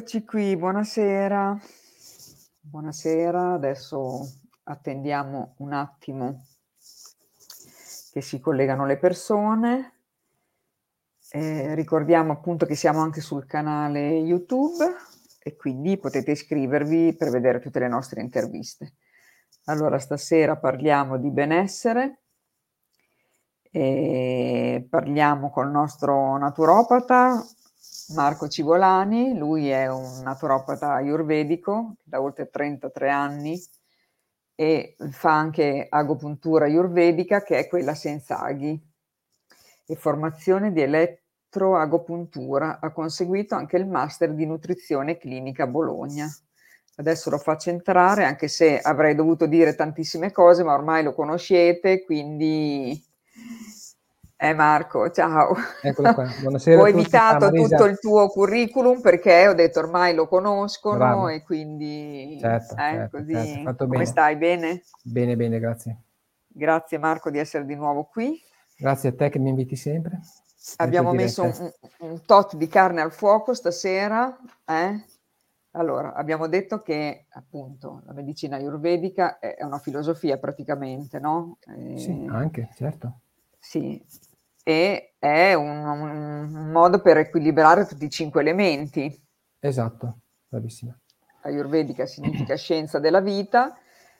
Eccoci qui, buonasera. Buonasera, adesso attendiamo un attimo che si collegano le persone. Eh, ricordiamo appunto che siamo anche sul canale YouTube e quindi potete iscrivervi per vedere tutte le nostre interviste. Allora, stasera parliamo di benessere, e parliamo col nostro naturopata Marco Civolani, lui è un naturopata ayurvedico da oltre 33 anni e fa anche agopuntura ayurvedica che è quella senza aghi e formazione di elettroagopuntura. Ha conseguito anche il master di nutrizione clinica a Bologna. Adesso lo faccio entrare anche se avrei dovuto dire tantissime cose, ma ormai lo conoscete, quindi eh Marco, ciao. Eccolo qua. Buonasera. Ho evitato tutto il tuo curriculum perché ho detto ormai lo conoscono Bravo. e quindi certo, eh, certo, così. Certo, Come bene. stai? Bene? Bene, bene, grazie. Grazie Marco di essere di nuovo qui. Grazie a te che mi inviti sempre. Abbiamo messo un, un, tot di carne al fuoco stasera. Eh? Allora, abbiamo detto che appunto la medicina ayurvedica è una filosofia praticamente, no? E... Sì, anche, certo. Sì, e è un, un modo per equilibrare tutti i cinque elementi. Esatto, bravissima. Ayurvedica significa scienza della vita.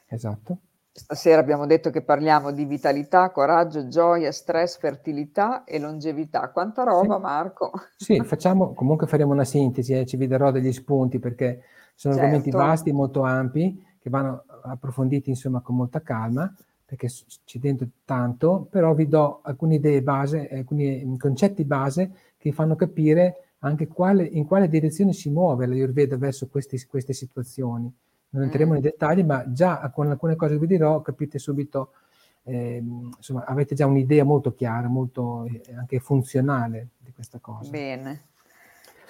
Esatto. Stasera abbiamo detto che parliamo di vitalità, coraggio, gioia, stress, fertilità e longevità. Quanta roba, sì. Marco! Sì, facciamo, comunque faremo una sintesi, eh, ci vi darò degli spunti perché sono certo. argomenti vasti, molto ampi, che vanno approfonditi insomma con molta calma perché c'è dentro tanto, però vi do alcune idee base, alcuni mm, concetti base che fanno capire anche quale, in quale direzione si muove la Ayurveda verso questi, queste situazioni. Non entreremo mm. nei dettagli, ma già con alcune cose che vi dirò capite subito, eh, insomma, avete già un'idea molto chiara, molto eh, anche funzionale di questa cosa. Bene.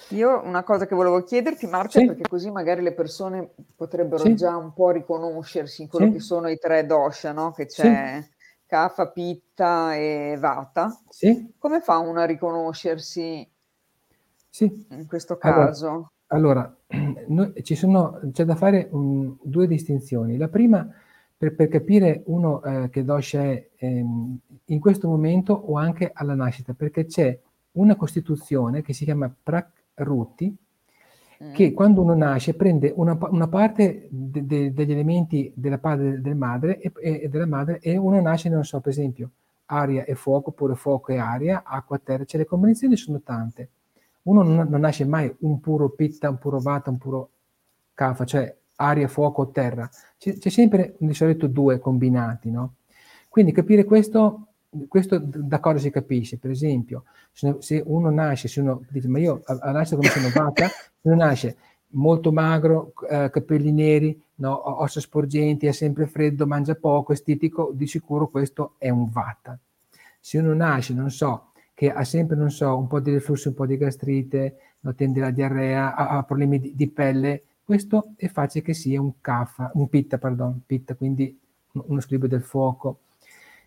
Io una cosa che volevo chiederti, Marcia, sì. perché così magari le persone potrebbero sì. già un po' riconoscersi in quello sì. che sono i tre dosha, no? Che c'è Kapha, Pitta e Vata. Sì. Come fa uno a riconoscersi sì. in questo caso? Allora, allora no, sono, c'è da fare um, due distinzioni. La prima, per, per capire uno eh, che dosha è ehm, in questo momento o anche alla nascita, perché c'è una costituzione che si chiama Prak Rutti, mm. che quando uno nasce prende una, una parte de, de, degli elementi della padre del madre e, e, della madre e uno nasce, non so, per esempio, aria e fuoco, oppure fuoco e aria, acqua e terra, cioè le combinazioni sono tante. Uno non, non nasce mai un puro pitta, un puro vata, un puro kafa, cioè aria, fuoco terra. C'è, c'è sempre di solito due combinati, no? Quindi capire questo questo da cosa si capisce? Per esempio, se uno nasce, se uno dice, ma io a, nascere come sono vata, se uno nasce molto magro, eh, capelli neri, no, ossa sporgenti, ha sempre freddo, mangia poco, estetico, di sicuro questo è un vata. Se uno nasce, non so, che ha sempre, non so, un po' di reflusso, un po' di gastrite, no, tende alla diarrea, ha, ha problemi di, di, pelle, questo è facile che sia un kapha, un pitta, pardon, pitta, quindi uno squilibrio del fuoco.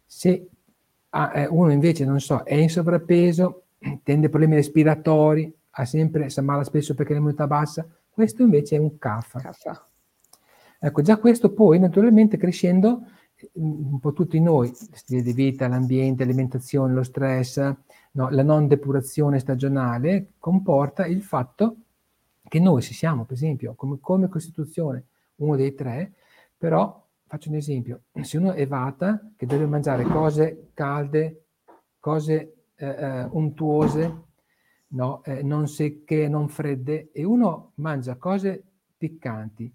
Se ah, eh, uno invece, non so, è in sovrappeso, tende a problemi respiratori, ha sempre, si ammala spesso perché l'immunità bassa, questo invece è un CAFA. CAFA. Ecco, già questo poi naturalmente crescendo, un po' tutti noi, stile di vita, l'ambiente, l'alimentazione, lo stress, no, la non depurazione stagionale, comporta il fatto che noi se siamo, per esempio, come, come Costituzione, uno dei tre, però faccio un esempio, se uno è vata che deve mangiare cose calde, cose eh, eh, untuose, no? eh, non secche, non fredde, e uno mangia cose piccanti,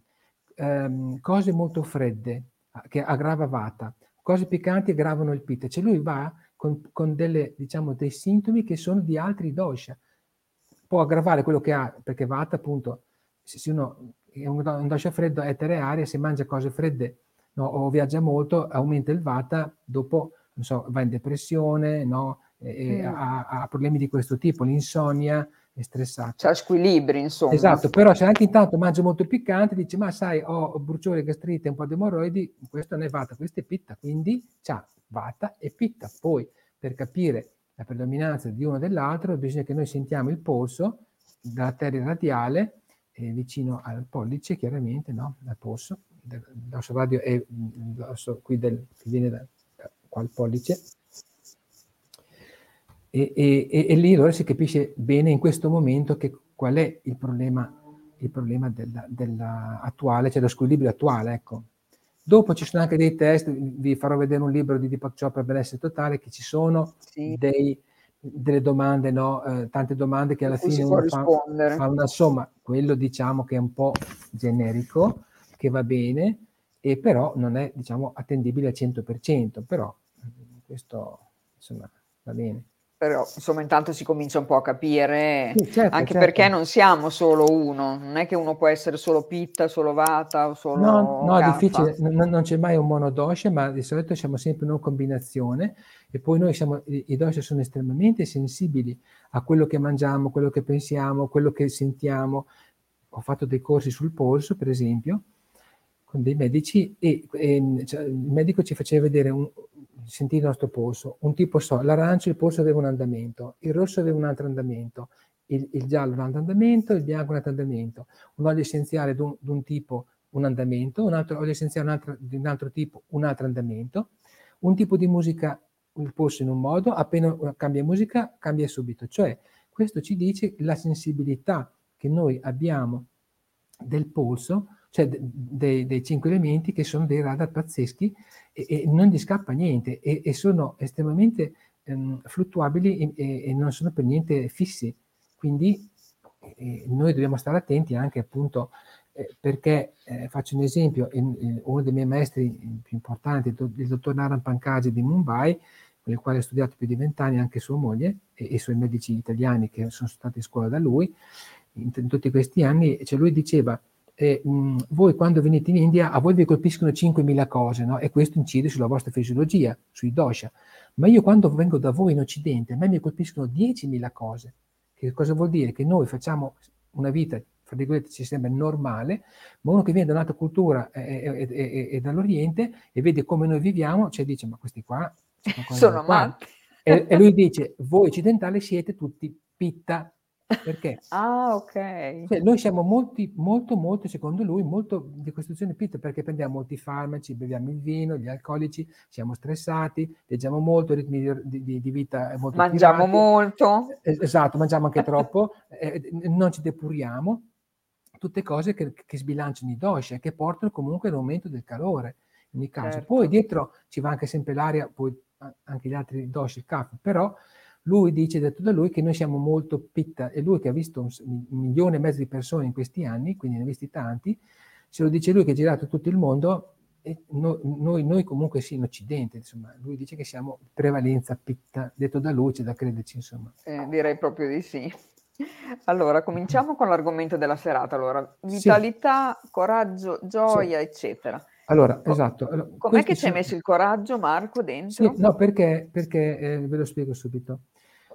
ehm, cose molto fredde, che aggrava vata, cose piccanti aggravano il pitta, cioè lui va con, con delle, diciamo, dei sintomi che sono di altri dosha. Può aggravare quello che ha, perché vata appunto, se uno è un, un dosha freddo, etere aria, se mangia cose fredde no, o viaggia molto, aumenta il vata, dopo non so, va in depressione, no, e, mm. ha, ha, problemi di questo tipo, l'insonnia, è stressato. C'ha squilibri, insomma. Esatto, però se anche intanto mangia molto piccante, dice, ma sai, ho bruciore, gastrite, un po' di emorroidi, questo non è vata, questo è pitta, quindi c'ha vata e pitta. Poi, per capire la predominanza di uno dell'altro, bisogna che noi sentiamo il polso dall'arteria radiale è vicino al pollice, chiaramente, no? al polso. L'osso radio è l'osso qui del, che viene da, qua al pollice. E, e, e, lì allora si capisce bene in questo momento che qual è il problema, il problema della, della attuale, cioè lo squilibrio attuale. Ecco. Dopo ci sono anche dei test, vi farò vedere un libro di Deepak Chopra benessere totale, che ci sono sì. dei, delle domande, no? eh, tante domande che alla fine uno fa, fa, una somma, quello diciamo che è un po' generico, che va bene, e però non è diciamo attendibile al 100%, però questo insomma va bene però insomma intanto si comincia un po' a capire, sì, certo, anche certo. perché non siamo solo uno, non è che uno può essere solo pitta, solo vata o solo No, no è difficile, non, non, c'è mai un monodosha, ma di solito siamo sempre in una combinazione e poi noi siamo, i, dosha sono estremamente sensibili a quello che mangiamo, quello che pensiamo, quello che sentiamo. Ho fatto dei corsi sul polso, per esempio, con dei medici e, e cioè, il medico ci faceva vedere un, sentire il nostro polso. Un tipo so, l'arancio il polso aveva un andamento, il rosso aveva un altro andamento, il, il giallo un altro andamento, il bianco un altro andamento, un olio essenziale di un, tipo un andamento, un altro olio essenziale un altro, di un altro tipo un altro andamento, un tipo di musica il polso in un modo, appena cambia musica cambia subito. Cioè questo ci dice la sensibilità che noi abbiamo del polso cioè dei, dei, cinque elementi che sono dei radar pazzeschi e, e non gli scappa niente e, e sono estremamente ehm, fluttuabili e, e, non sono per niente fissi. Quindi eh, noi dobbiamo stare attenti anche appunto eh, perché, eh, faccio un esempio, uno dei miei maestri più importanti, il dottor Naran Pankaj di Mumbai, con il quale ho studiato più di vent'anni anche sua moglie e, i suoi medici italiani che sono stati in scuola da lui, in tutti questi anni, cioè lui diceva eh, mh, voi quando venite in India a voi vi colpiscono 5.000 cose no? e questo incide sulla vostra fisiologia, sui dosha. Ma io quando vengo da voi in Occidente, a me mi colpiscono 10.000 cose. Che cosa vuol dire? Che noi facciamo una vita, fra virgolette, ci sembra normale, ma uno che viene da un'altra cultura e, e, e, e dall'Oriente e vede come noi viviamo, cioè dice, ma questi qua sono matti. E, e lui dice, voi occidentali siete tutti pitta, perché? ah, ok. Cioè, noi siamo molti, molto, molto, secondo lui, molto di costruzione pitta perché prendiamo molti farmaci, beviamo il vino, gli alcolici, siamo stressati, leggiamo molto, ritmi di, di, di vita molto Mangiamo tirati. molto. esatto, mangiamo anche troppo, eh, non ci depuriamo. Tutte cose che, che sbilanciano i dosha e che portano comunque all'aumento del calore in ogni caso. Certo. Poi dietro ci va anche sempre l'aria, poi anche gli altri dosha, il caffè, però lui dice, detto da lui, che noi siamo molto pitta, e lui che ha visto un, milione e mezzo di persone in questi anni, quindi ne ha visti tanti, se lo dice lui che ha girato tutto il mondo, e no, noi, noi, comunque sì, in Occidente, insomma, lui dice che siamo prevalenza pitta, detto da lui, c'è da crederci, insomma. Eh, direi proprio di sì. Allora, cominciamo con l'argomento della serata. Allora, vitalità, sì. coraggio, gioia, sì. eccetera. Allora, esatto. Allora, Com'è che ci hai messo il coraggio, Marco, dentro? Sì, no, perché, perché eh, ve lo spiego subito.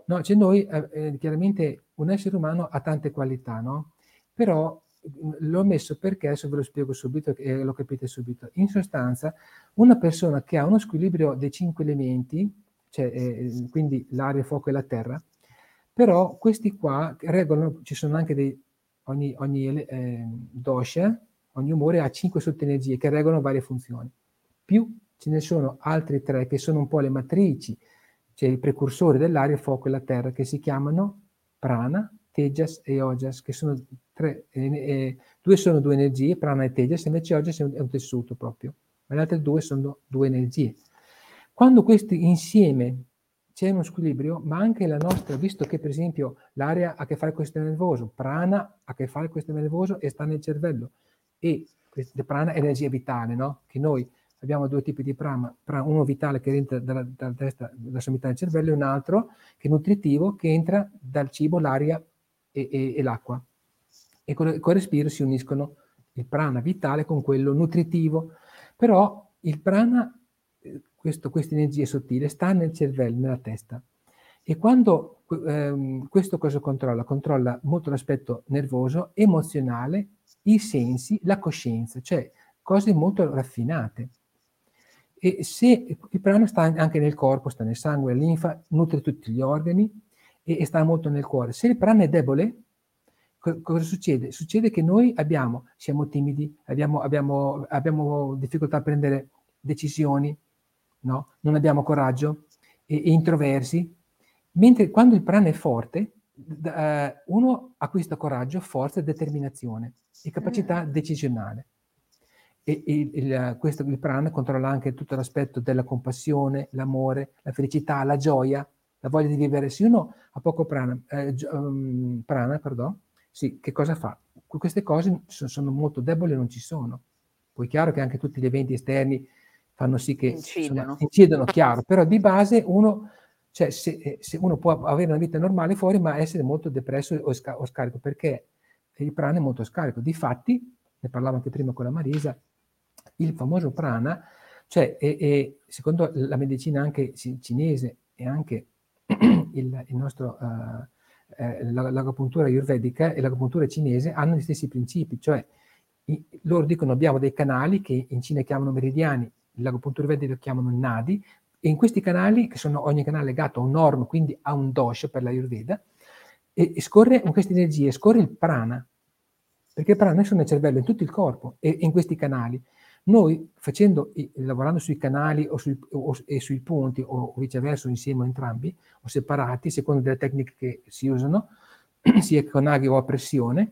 No, c'è noi, eh, eh, chiaramente un essere umano ha tante qualità, no? Però mm, l'ho messo perché, adesso ve lo spiego subito e eh, lo capite subito. In sostanza, una persona che ha uno squilibrio dei cinque elementi, cioè eh, quindi l'aria, il fuoco e la terra, però questi qua regolano, ci sono anche dei, ogni, ogni eh, dosha, ogni umore ha cinque sottoenergie che regolano varie funzioni. Più ce ne sono altri tre che sono un po' le matrici, cioè i precursori dell'aria, fuoco e la terra, che si chiamano prana, tejas e ojas, che sono tre, eh, eh, due sono due energie, prana e tejas, invece ojas è un, tessuto proprio, ma le altre due sono due energie. Quando questi insieme c'è uno squilibrio, ma anche la nostra, visto che per esempio l'aria ha a che fare con il sistema nervoso, prana ha a che fare con il sistema nervoso e sta nel cervello, e prana è energia vitale, no? Che noi abbiamo due tipi di prana, uno vitale che entra dalla, dalla testa, dalla sommità del cervello, e un altro che è nutritivo, che entra dal cibo, l'aria e, e, e l'acqua. E con il respiro si uniscono il prana vitale con quello nutritivo. Però il prana, eh, questa energia sottile, sta nel cervello, nella testa. E quando ehm, questo cosa controlla? Controlla molto l'aspetto nervoso, emozionale, i sensi, la coscienza, cioè cose molto raffinate. E se il prana sta anche nel corpo, sta nel sangue, la linfa, nutre tutti gli organi e, e sta molto nel cuore. Se il prana è debole, co- cosa succede? Succede che noi abbiamo, siamo timidi, abbiamo, abbiamo, abbiamo difficoltà a prendere decisioni, no? non abbiamo coraggio, e, e introversi, mentre quando il prana è forte, uh, uno acquista coraggio, forza, determinazione e capacità mm. decisionale. E, e il, questo, il prana controlla anche tutto l'aspetto della compassione, l'amore, la felicità, la gioia, la voglia di vivere. Se uno ha poco prana, eh, um, prana pardon, sì, che cosa fa? Queste cose sono molto deboli e non ci sono. Poi è chiaro che anche tutti gli eventi esterni fanno sì che incidono, incidono chiaro, però di base uno, cioè se, eh, se, uno può avere una vita normale fuori ma essere molto depresso o, sca- o scarico, perché il prana è molto scarico. Difatti, ne parlavo anche prima con la Marisa, il famoso prana, cioè è, è, secondo la medicina anche cinese e anche il, il nostro, uh, eh, l'agopuntura ayurvedica e l'agopuntura cinese hanno gli stessi principi, cioè i, loro dicono abbiamo dei canali che in Cina chiamano meridiani, l'agopuntura ayurvedica lo chiamano nadi, e in questi canali, che sono ogni canale legato a un norm, quindi a un dosha per l'ayurveda, e, e scorre in queste energie, scorre il prana, perché il prana è nel cervello, in tutto il corpo, e, e in questi canali. Noi facendo, lavorando sui canali o sui, o, e sui punti o viceversa insieme o entrambi o separati, secondo delle tecniche che si usano, sia con aghi o a pressione,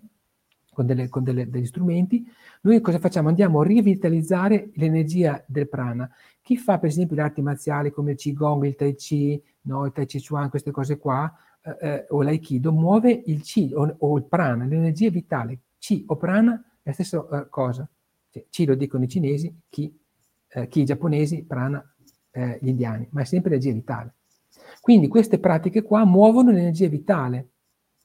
con, delle, con delle, degli strumenti, noi cosa facciamo? Andiamo a rivitalizzare l'energia del prana. Chi fa per esempio le arti marziali come il Qigong, il Tai Chi, no, il Tai Chi Chuan, queste cose qua, eh, eh o l'Aikido, muove il Qi o, o il prana, l'energia vitale. Qi o prana è la stessa uh, cosa. Cioè, Ci lo dicono i cinesi, chi, eh, chi i giapponesi, prana eh, gli indiani, ma è sempre energia vitale. Quindi queste pratiche qua muovono l'energia vitale.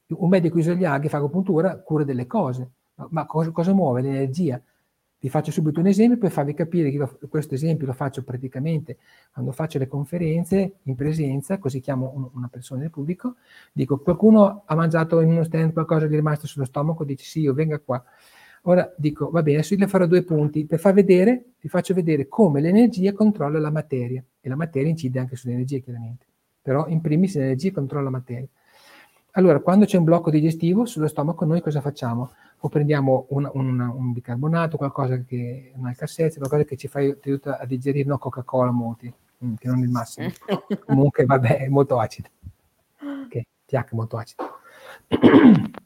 Un medico isoliaghi fa agopuntura, cura delle cose, ma cosa, cosa muove? L'energia. Vi faccio subito un esempio per farvi capire che lo, questo esempio lo faccio praticamente quando faccio le conferenze in presenza, così chiamo un, una persona del pubblico, dico qualcuno ha mangiato in uno stand qualcosa di rimasto sullo stomaco, dice sì, io venga qua. Ora dico, va bene, adesso io le farò due punti. Per far vedere, vi faccio vedere come l'energia controlla la materia. E la materia incide anche sull'energia, chiaramente. Però in primis l'energia controlla la materia. Allora, quando c'è un blocco digestivo sullo stomaco, noi cosa facciamo? O prendiamo una, una, un bicarbonato, qualcosa che, una calcezia, qualcosa che ci fa, ti aiuta a digerire, no Coca-Cola molti, mm, che non è il massimo. Comunque, vabbè, è molto acido. Ok, pH molto acido.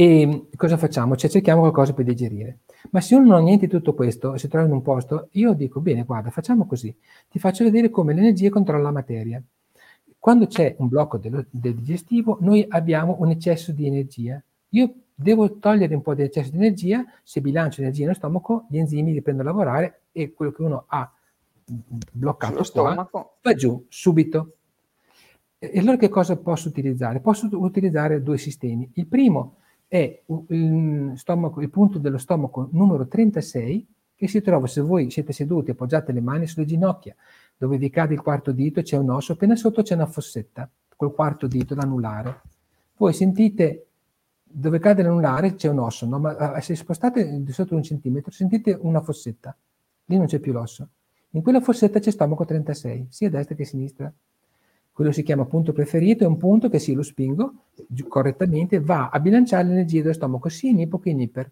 E cosa facciamo? Cioè cerchiamo qualcosa per digerire. Ma se uno non ha niente di tutto questo e si trova in un posto, io dico, bene, guarda, facciamo così. Ti faccio vedere come l'energia controlla la materia. Quando c'è un blocco del, del digestivo, noi abbiamo un eccesso di energia. Io devo togliere un po' di eccesso di energia, se bilancio energia nello stomaco, gli enzimi riprendono a lavorare e quello che uno ha bloccato qua, va giù subito. E allora che cosa posso utilizzare? Posso utilizzare due sistemi. Il primo è il, stomaco, il punto dello stomaco numero 36 che si trova se voi siete seduti appoggiate le mani sulle ginocchia dove vi cade il quarto dito c'è un osso appena sotto c'è una fossetta col quarto dito l'anulare. Voi sentite dove cade l'anulare c'è un osso no? ma eh, se spostate di sotto un centimetro sentite una fossetta. Lì non c'è più l'osso. In quella fossetta c'è stomaco 36 sia a destra che a sinistra quello si chiama punto preferito, è un punto che se lo spingo correttamente va a bilanciare l'energia dello stomaco sia in ipo che in iper.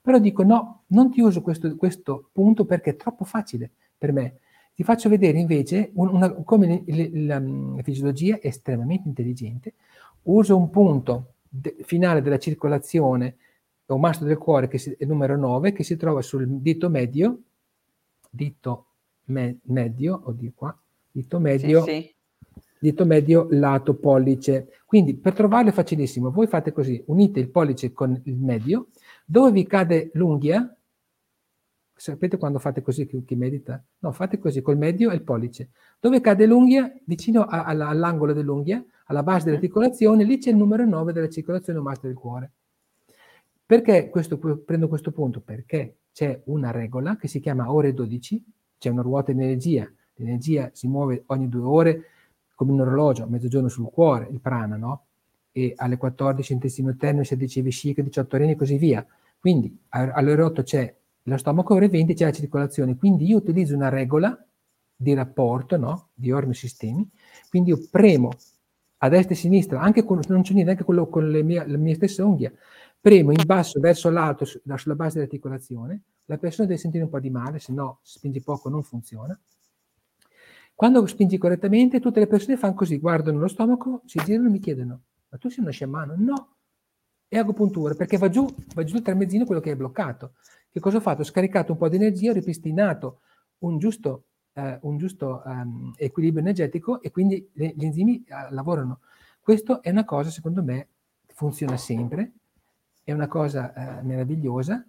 Però dico no, non ti uso questo, questo punto perché è troppo facile per me. Ti faccio vedere invece una, come la, la, fisiologia è estremamente intelligente. Uso un punto de, finale della circolazione o mastro del cuore, che è il numero 9, che si trova sul dito medio, dito me, medio, o di qua, dito medio, sì, sì dito medio lato pollice. Quindi per trovarlo è facilissimo, voi fate così, unite il pollice con il medio, dove vi cade l'unghia, sapete quando fate così chi, chi medita? No, fate così, col medio e il pollice. Dove cade l'unghia? Vicino a, a, all'angolo dell'unghia, alla base dell'articolazione, lì c'è il numero 9 della circolazione o mastro del cuore. Perché questo, prendo questo punto? Perché c'è una regola che si chiama ore 12, c'è una ruota di energia, l'energia si muove ogni due ore, come un orologio, mezzogiorno sul cuore, il prana, no? E alle 14 intestino interno, 16 vesciche, 18 reni e così via. Quindi alle ore 8 c'è lo stomaco, ore 20 c'è la circolazione. Quindi io utilizzo una regola di rapporto, no? Di ormi sistemi. Quindi io premo a destra e a sinistra, anche con, non c'è niente, anche con, lo, con le, mie, le mie stesse unghie, premo in basso verso l'alto sulla base dell'articolazione, la persona deve sentire un po' di male, se no spingi poco non funziona. Quando spingi correttamente, tutte le persone fanno così, guardano lo stomaco, si girano e mi chiedono, ma tu sei una sciamano? No, è agopuntura, perché va giù, va giù il tramezzino quello che è bloccato. Che cosa ho fatto? Ho scaricato un po' di energia, ho ripristinato un giusto, eh, un giusto um, equilibrio energetico e quindi le, gli enzimi uh, lavorano. Questo è una cosa, secondo me, funziona sempre, è una cosa uh, meravigliosa.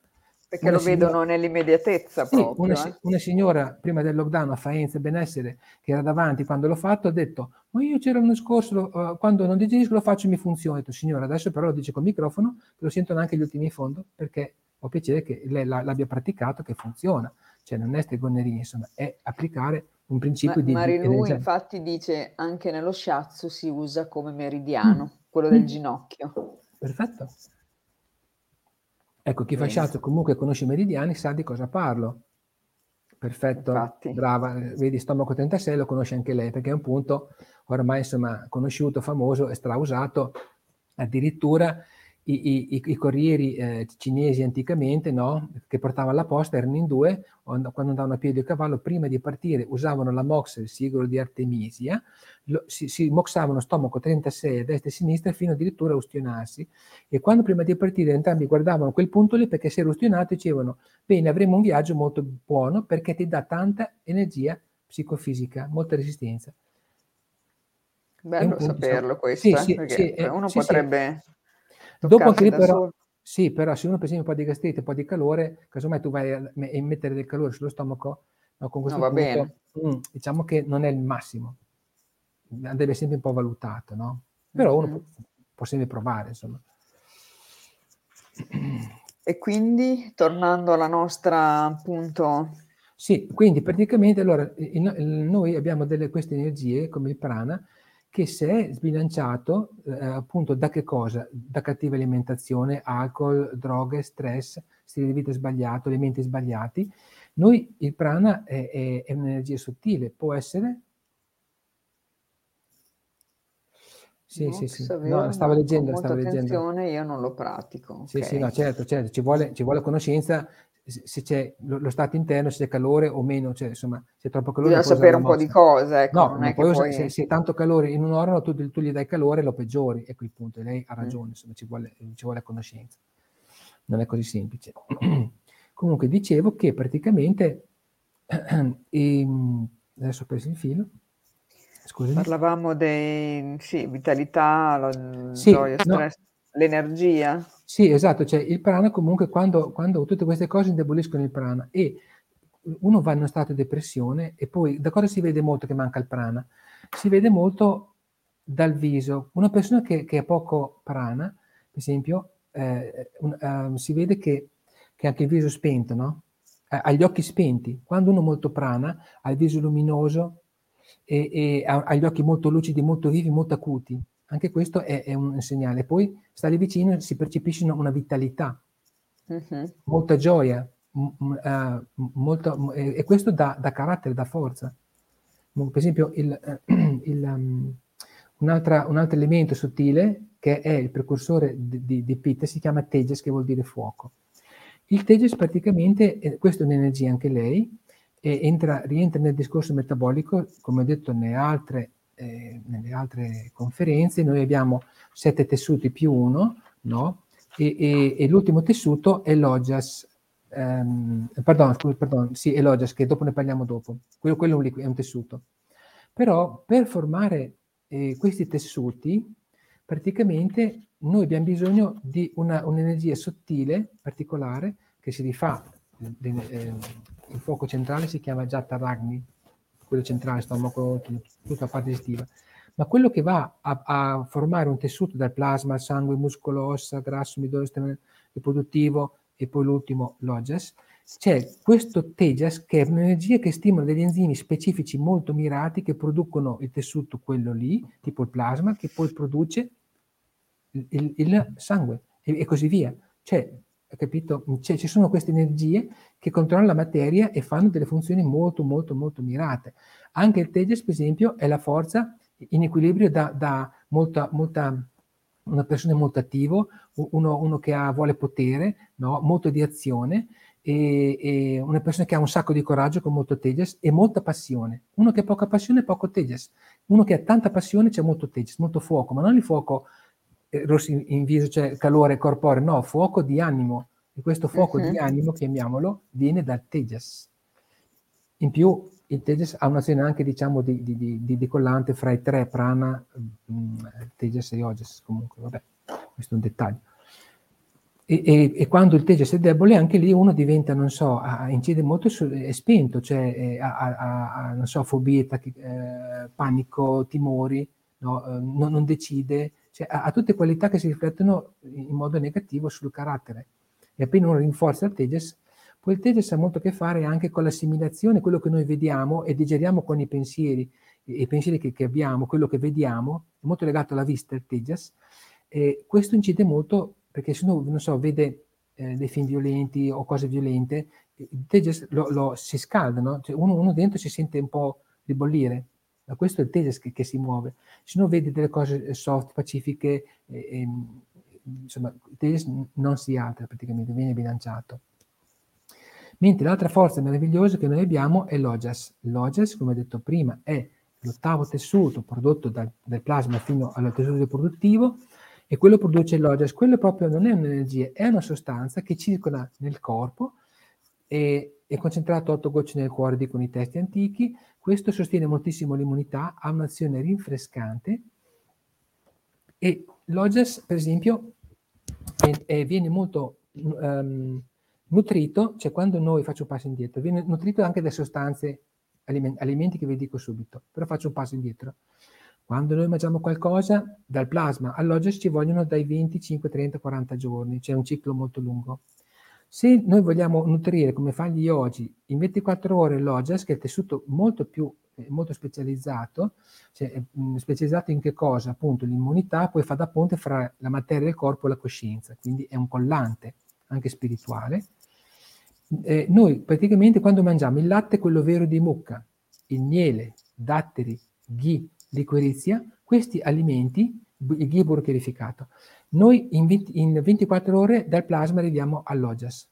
Perché una lo signora... vedono nell'immediatezza sì, proprio. Una, eh? una, signora prima del lockdown a Faenza Benessere, che era davanti quando l'ho fatto, ha detto, ma io c'era l'anno scorso, uh, quando non digerisco lo faccio e mi funziona. Ho detto, signora, adesso però lo dice col microfono, che lo sentono anche gli ultimi in fondo, perché ho piacere che lei l'abbia praticato, che funziona cioè non è stregoneria, insomma, è applicare un principio Ma, di... Marilu di infatti dice anche nello shiatsu si usa come meridiano, mm. quello del mm. ginocchio. Perfetto. Ecco, chi fa shiatsu comunque conosce i meridiani sa di cosa parlo. Perfetto, Infatti. brava, vedi stomaco 36 lo conosce anche lei perché è un punto ormai insomma conosciuto, famoso e strausato addirittura i, i, i corrieri eh, cinesi anticamente, no? che portavano la posta, erano in due, quando andavano a piedi a cavallo, prima di partire usavano la mox, il siglo di Artemisia, lo, si, si moxavano stomaco 36 a destra e a sinistra fino addirittura a ustionarsi, e quando prima di partire entrambi guardavano quel punto lì, perché si era ustionato, dicevano, bene, avremo un viaggio molto buono, perché ti dà tanta energia psicofisica, molta resistenza. Bello saperlo questo, sì, eh? sì, perché sì, uno sì, potrebbe Dopo anche lì però, sì, però se uno per esempio un po' di gastrite, un po' di calore, casomai tu vai a mettere del calore sullo stomaco, no, con questo no, punto, mh, diciamo che non è il massimo, deve sempre un po' valutato, no? Però uno mm-hmm. può, può sempre provare, insomma. E quindi, tornando alla nostra, appunto... Sì, quindi praticamente allora il, il, noi abbiamo delle, queste energie, come il prana, che se è sbilanciato, eh, appunto da che cosa? Da cattiva alimentazione, alcol, droghe, stress, stile di vita sbagliato, alimenti sbagliati, noi il prana è, è, è un'energia sottile, può essere... Sì, no, sì, sì. No, stavo leggendo, stavo leggendo. Io non lo pratico. Sì, okay. sì, no, certo, certo, ci vuole, ci vuole conoscenza se c'è lo, lo, stato interno, se c'è calore o meno, cioè insomma, se c'è troppo calore. Bisogna sapere un po' di cose, ecco, no, non è poi, poi... Se, se, tanto calore in un organo, tu, tu, gli dai calore lo peggiori, ecco il punto, lei ha mm. ragione, mm. insomma, ci vuole, ci vuole conoscenza. Non è così semplice. Comunque dicevo che praticamente, e, ehm, adesso ho preso il filo, Scusami. Parlavamo di sì, vitalità, lo, sì, gioia, stress, no. l'energia. Sì, esatto, cioè il prana comunque quando, quando tutte queste cose indeboliscono il prana e uno va in uno stato di depressione e poi da cosa si vede molto che manca il prana? Si vede molto dal viso. Una persona che, che ha poco prana, per esempio, eh, un, uh, si vede che, che anche il viso spento, no? ha gli occhi spenti. Quando uno ha molto prana, ha il viso luminoso e, e ha, ha, gli occhi molto lucidi, molto vivi, molto acuti. Anche questo è, è un segnale. Poi stare vicino si percepisce una vitalità, uh-huh. molta gioia, m- uh, molto, e, e, questo dà, dà, carattere, dà forza. Per esempio, il, uh, il, um, un, un, altro elemento sottile che è il precursore di, di, di Pitta si chiama Tejas, che vuol dire fuoco. Il Tejas praticamente, eh, questa è un'energia anche lei, e entra, rientra nel discorso metabolico, come ho detto nelle altre, eh, nelle altre conferenze, noi abbiamo sette tessuti più uno, no? E, e, e l'ultimo tessuto è l'Ojas, ehm, pardon, pardon, sì, è l'Ojas, che dopo ne parliamo dopo. Quello, quello è, un è un tessuto. Però per formare eh, questi tessuti, praticamente noi abbiamo bisogno di una, un'energia sottile, particolare, che si rifà, eh il fuoco centrale si chiama Jatta Ragni, quello centrale, stomaco, tutta la parte digestiva ma quello che va a, a, formare un tessuto dal plasma, sangue, muscolo, ossa, grasso, midollo, sistema riproduttivo e poi l'ultimo l'oges, c'è questo tejas che è un'energia che stimola degli enzimi specifici molto mirati che producono il tessuto quello lì, tipo il plasma, che poi produce il, il, il sangue e, e, così via. Cioè, capito? Cioè, ci sono queste energie che controllano la materia e fanno delle funzioni molto, molto, molto mirate. Anche il tejas, per esempio, è la forza in equilibrio da, da molta, molta, una persona molto attivo, uno, uno che ha, vuole potere, no? molto di azione, e, e, una persona che ha un sacco di coraggio con molto tejas e molta passione. Uno che ha poca passione, poco tejas. Uno che ha tanta passione, c'è molto tejas, molto fuoco, ma non il fuoco in viso, cioè calore corporeo, no, fuoco di animo. E questo fuoco uh-huh. di mhm. animo, chiamiamolo, viene dal tejas. In più, il tejas ha un'azione anche, diciamo, di, di, di, di decollante fra i tre, prana, mh, mm, tejas e ojas, comunque, vabbè, questo è un dettaglio. E, e, e, quando il tejas è debole, anche lì uno diventa, non so, a, incide molto, su, è spento, cioè ha, ha, non so, fobie, tacchi, eh, panico, timori, no? eh, non, non, decide, cioè ha, tutte qualità che si riflettono in modo negativo sul carattere. E appena uno rinforza il tejas, poi il tejas ha molto a che fare anche con l'assimilazione, quello che noi vediamo e digeriamo con i pensieri, i, pensieri che, che, abbiamo, quello che vediamo, è molto legato alla vista, il tejas, e questo incide molto perché se uno, non so, vede eh, dei film violenti o cose violente, il tejas lo, lo, si scalda, no? Cioè uno, uno, dentro si sente un po' ribollire. Ma questo è il tejas che, che, si muove. Se uno vede delle cose eh, soft, pacifiche, eh, eh, insomma, il tejas non si alza praticamente, viene bilanciato. Mentre l'altra forza meravigliosa che noi abbiamo è l'ojas. L'ojas, come detto prima, è l'ottavo tessuto prodotto dal, dal plasma fino al tessuto riproduttivo, e quello produce l'ojas. Quello proprio non è un'energia, è una sostanza che circola nel corpo e è concentrato a otto gocce nel cuore, dicono i testi antichi. Questo sostiene moltissimo l'immunità, ha un'azione rinfrescante e l'ojas, per esempio, è, è, viene molto um, nutrito, cioè quando noi faccio un passo indietro, viene nutrito anche da sostanze, alimenti, alimenti che vi dico subito, però faccio un passo indietro. Quando noi mangiamo qualcosa, dal plasma all'oges ci vogliono dai 25, 30, 40 giorni, c'è un ciclo molto lungo. Se noi vogliamo nutrire, come fa gli oggi, in 24 ore l'oges, che è il tessuto molto più eh, molto specializzato, cioè, specializzato in che cosa? Appunto l'immunità, poi fa da ponte fra la materia del corpo e la coscienza, quindi è un collante anche spirituale. Eh, noi praticamente quando mangiamo il latte, quello vero di mucca, il miele, datteri, ghee, liquirizia, questi alimenti, il ghee burcherificato, noi in, 20, in 24 ore dal plasma arriviamo all'ojas.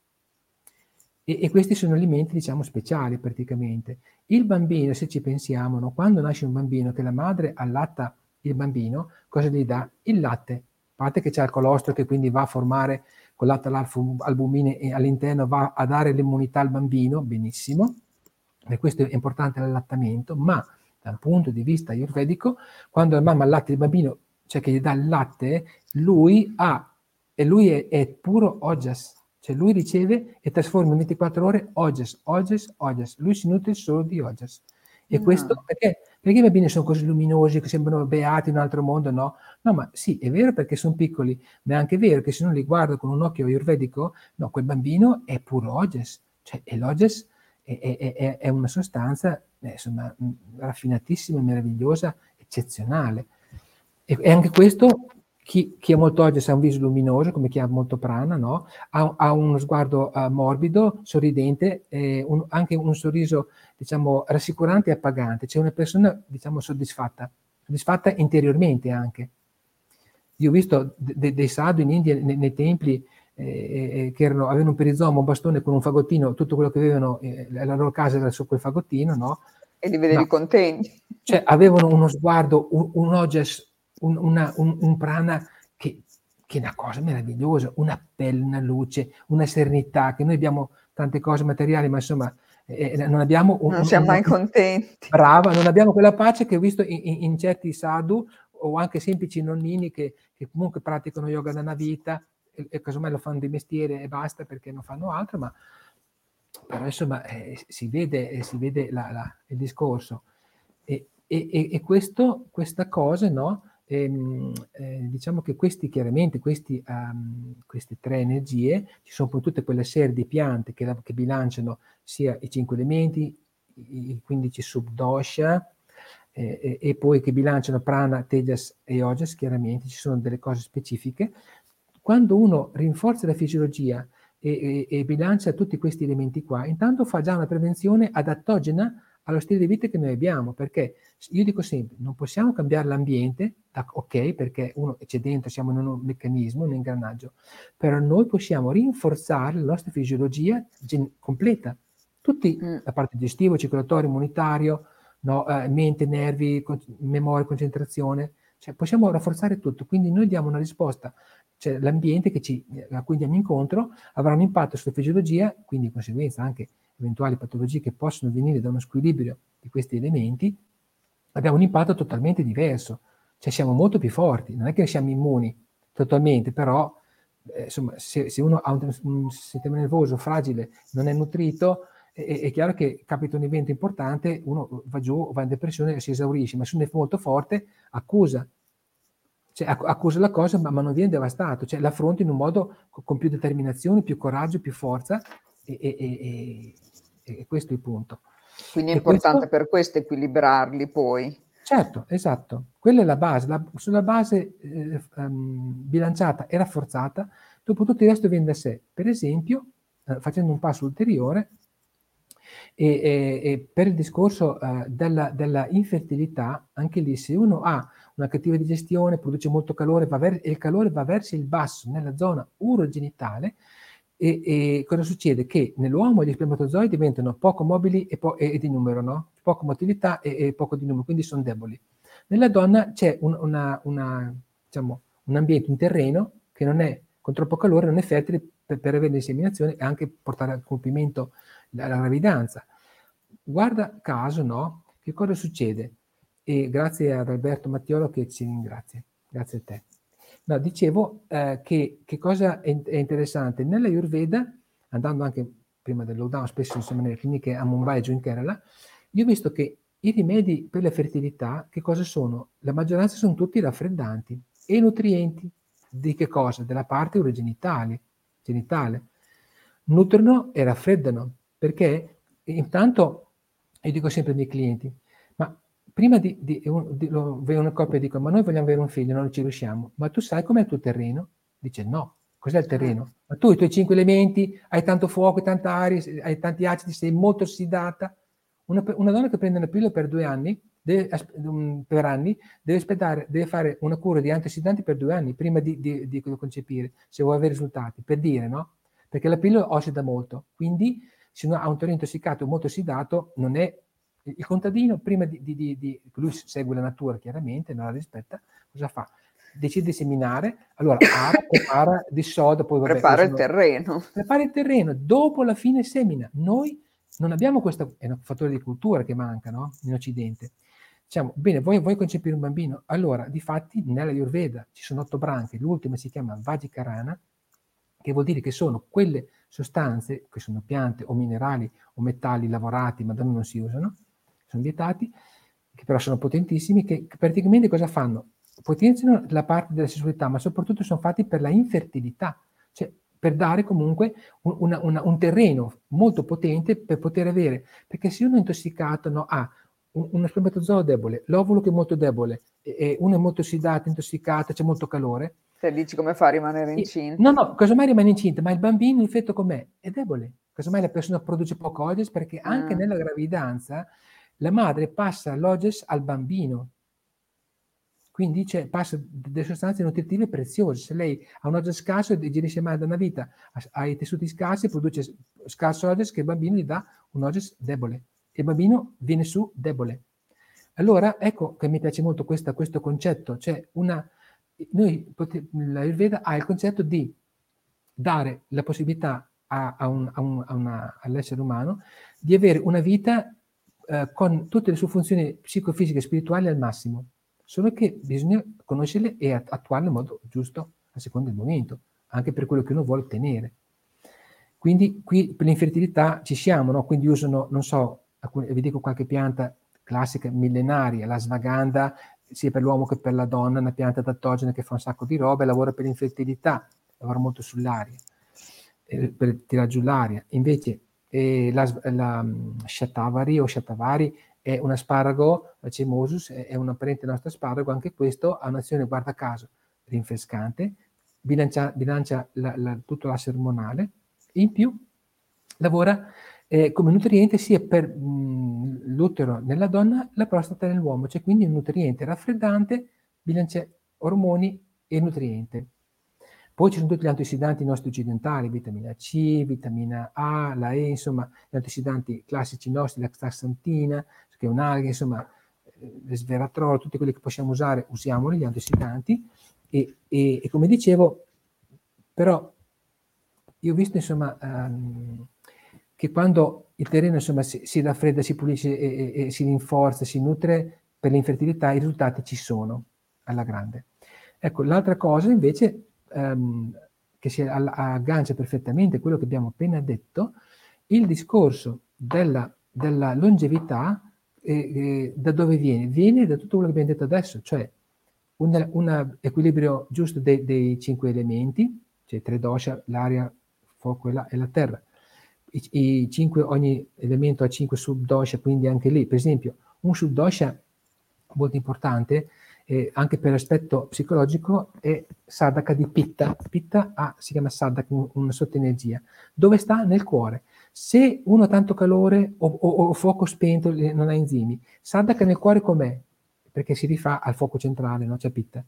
E, e, questi sono alimenti, diciamo, speciali praticamente. Il bambino, se ci pensiamo, no, quando nasce un bambino che la madre allatta il bambino, cosa gli dà? Il latte. A parte che c'è il colostro che quindi va a formare con latte albumine e all'interno va a dare l'immunità al bambino, benissimo, e questo è importante l'allattamento, ma dal punto di vista ayurvedico, quando la mamma allatta il bambino, cioè che gli dà il latte, lui ha, e lui è, è puro ojas, cioè lui riceve e trasforma in 24 ore ojas, ojas, ojas, lui si nutre solo di ojas. E no. questo perché? Perché i bambini sono così luminosi che sembrano beati in un altro mondo? No, no, ma sì, è vero perché sono piccoli, ma è anche vero che se non li guardo con un occhio ayurvedico, no, quel bambino è puro ojas, cioè e l'ojas è, è, è, è una sostanza eh, insomma, raffinatissima, meravigliosa, eccezionale. E, e anche questo, chi, chi, è molto oggi ha un viso luminoso, come chi ha molto prana, no? ha, ha, uno sguardo uh, morbido, sorridente, eh, un, anche un sorriso, diciamo, rassicurante e appagante. C'è una persona, diciamo, soddisfatta, soddisfatta interiormente anche. Io ho visto de- de- dei sadhu in India, nei, nei templi, eh, che erano, avevano un perizoma, un bastone con un fagottino, tutto quello che avevano, eh, la loro casa era su quel fagottino, no? E li vedevi no. contenti. Cioè, avevano uno sguardo, un, un oges, un, una, un, un prana che, che, è una cosa meravigliosa, una pelle, una luce, una serenità, che noi abbiamo tante cose materiali, ma insomma, eh, eh non abbiamo... Un, non siamo mai contenti. Brava, non abbiamo quella pace che ho visto in, in, in certi sadhu o anche semplici nonnini che, che comunque praticano yoga da una vita, e, e casomai lo fanno di mestiere e basta perché non fanno altro, ma però insomma eh, si vede, eh, si vede la, la, il discorso. E, e, e questo, questa cosa, no? Ehm, eh, diciamo che questi chiaramente, questi, um, queste tre energie, ci sono poi tutte quelle serie di piante che, che bilanciano sia i cinque elementi, i 15 subdosha, eh, e, poi che bilanciano prana, tejas e ojas, chiaramente ci sono delle cose specifiche, quando uno rinforza la fisiologia e, e, e, bilancia tutti questi elementi qua, intanto fa già una prevenzione adattogena allo stile di vita che noi abbiamo, perché io dico sempre, non possiamo cambiare l'ambiente, ok, perché uno c'è dentro, siamo in un meccanismo, un ingranaggio, però noi possiamo rinforzare la nostra fisiologia gen- completa, tutti, mm. la parte digestivo, circolatorio, immunitario, no, eh, mente, nervi, con- memoria, concentrazione, cioè possiamo rafforzare tutto, quindi noi diamo una risposta, cioè l'ambiente ci, a cui andiamo incontro avrà un impatto sulla fisiologia, quindi di conseguenza anche eventuali patologie che possono venire da uno squilibrio di questi elementi, abbiamo un impatto totalmente diverso, cioè siamo molto più forti, non è che siamo immuni totalmente, però eh, insomma, se, se, uno ha un, un, sistema nervoso fragile, non è nutrito, è, è, chiaro che capita un evento importante, uno va giù, va in depressione e si esaurisce, ma se uno è molto forte accusa, cioè, accusa la cosa ma, ma non viene devastato, cioè l'affronta in un modo con più determinazione, più coraggio, più forza e, e, e, e questo è il punto. Quindi è importante questo, per questo equilibrarli poi. Certo, esatto. Quella è la base. La, sulla base eh, um, bilanciata e rafforzata, dopo tutto il resto viene da sé. Per esempio, eh, facendo un passo ulteriore, e, e, e per il discorso uh, della, della, infertilità, anche lì se uno ha una cattiva digestione, produce molto calore ver- e il calore va verso il basso nella zona urogenitale, e, e, cosa succede? Che nell'uomo gli spermatozoi diventano poco mobili e, po- e, di numero, no? Poco motilità e, poco di numero, quindi sono deboli. Nella donna c'è un, una, una, diciamo, un ambiente, un terreno che non è con troppo calore, non è fertile per, per avere l'inseminazione e anche portare a compimento la, la gravidanza. Guarda caso, no? Che cosa succede? E grazie ad Alberto Mattiolo che ci ringrazia. Grazie a te. No, dicevo eh, che, che, cosa è, è, interessante. Nella Ayurveda, andando anche prima del lockdown, spesso insomma, nelle cliniche a Mumbai e giù in Kerala, io ho visto che i rimedi per la fertilità, che cosa sono? La maggioranza sono tutti raffreddanti e nutrienti. Di che cosa? Della parte urogenitale. Genitale. Nutrono e raffreddano, perché intanto, io dico sempre ai miei clienti, prima di, di, di una coppia dico, ma noi vogliamo avere un figlio, non ci riusciamo, ma tu sai com'è il tuo terreno? Dice no, cos'è il terreno? Ma tu i tuoi cinque elementi, hai tanto fuoco, tanta aria, hai tanti acidi, sei molto ossidata. Una, una donna che prende una pillola per due anni, deve, per anni, deve, aspettare, deve fare una cura di antiossidanti per due anni prima di, di, di concepire, se vuole avere risultati, per dire, no? Perché la pillola ossida molto, quindi se uno ha un terreno intossicato molto ossidato non è il contadino, prima di, di, di, di, lui segue la natura chiaramente, non la rispetta, cosa fa? Decide di seminare, allora ara, prepara di soda, poi vabbè, prepara il terreno. Prepara il terreno, dopo la fine semina. Noi non abbiamo questo, è un fattore di cultura che manca no? in Occidente. Diciamo, bene, vuoi, vuoi concepire un bambino? Allora, di fatti, nella Ayurveda ci sono otto branche, l'ultima si chiama Vajikarana, che vuol dire che sono quelle sostanze, che sono piante o minerali o metalli lavorati, ma da noi non si usano, sono vietati, che però sono potentissimi, che, praticamente cosa fanno? Potenziano la parte della sessualità, ma soprattutto sono fatti per la infertilità, cioè per dare comunque un, una, una, un terreno molto potente per poter avere, perché se uno è intossicato no, ha un, uno spermatozoo debole, l'ovulo che è molto debole, e, e uno è molto ossidato, intossicato, c'è molto calore. Se dici come fa a rimanere incinta? No, no, casomai rimane incinta, ma il bambino, in effetti, com'è? È debole. Casomai la persona produce poco odes perché anche mm. nella gravidanza la madre passa l'oges al bambino, quindi cioè, passa delle sostanze nutritive preziose. Se lei ha un oges scarso e digerisce male da una vita, ha i tessuti scarsi, produce scarso oges che il bambino gli dà un oges debole. E il bambino viene su debole. Allora, ecco che mi piace molto questa, questo concetto, cioè una, noi, la Ayurveda ha il concetto di dare la possibilità a, a un, a un, una, all'essere umano di avere una vita eh, con tutte le sue funzioni psicofisiche e spirituali al massimo, solo che bisogna conoscerle e attuarle in modo giusto a seconda del momento, anche per quello che uno vuole ottenere. Quindi qui per l'infertilità ci siamo, no? quindi usano, non so, vi dico qualche pianta classica millenaria, la svaganda, sia per l'uomo che per la donna, una pianta adattogena che fa un sacco di roba e lavora per l'infertilità, lavora molto sull'aria, eh, per tirare giù l'aria. Invece e la, la mm, Shatavari o Shatavari è un asparago, la Cemosus è un apparente nostro asparago, anche questo ha un'azione, guarda caso, rinfrescante, bilancia, bilancia la, la, tutto l'asse ormonale, in più lavora eh, come nutriente sia per mh, l'utero nella donna, la prostata nell'uomo, cioè quindi un nutriente raffreddante, bilancia ormoni e nutriente. Poi ci sono tutti gli antiossidanti nostri occidentali, vitamina C, vitamina A, la E, insomma, gli antiossidanti classici nostri, la xaxantina, che è un'alga, insomma, l'esveratrolo, tutti quelli che possiamo usare, usiamoli, gli antiossidanti. E, e, e come dicevo, però, io ho visto, insomma, um, che quando il terreno insomma, si, si raffredda, si pulisce e, e, si rinforza, si nutre per l'infertilità, i risultati ci sono alla grande. Ecco, l'altra cosa invece ehm, che si aggancia perfettamente a quello che abbiamo appena detto, il discorso della, della longevità eh, eh, da dove viene? Viene da tutto quello che abbiamo detto adesso, cioè un equilibrio giusto dei, dei, cinque elementi, cioè tre dosha, l'aria, fuoco e la, e la terra, i, i cinque, ogni elemento ha cinque subdosha, quindi anche lì, per esempio, un subdosha molto importante, eh, anche per l'aspetto psicologico, è sadaka di Pitta. Pitta ha, si chiama sadaka, una sottoenergia. Dove sta? Nel cuore. Se uno ha tanto calore o, o, o fuoco spento, non ha enzimi, sadaka nel cuore com'è? Perché si rifà al fuoco centrale, no? C'è Pitta.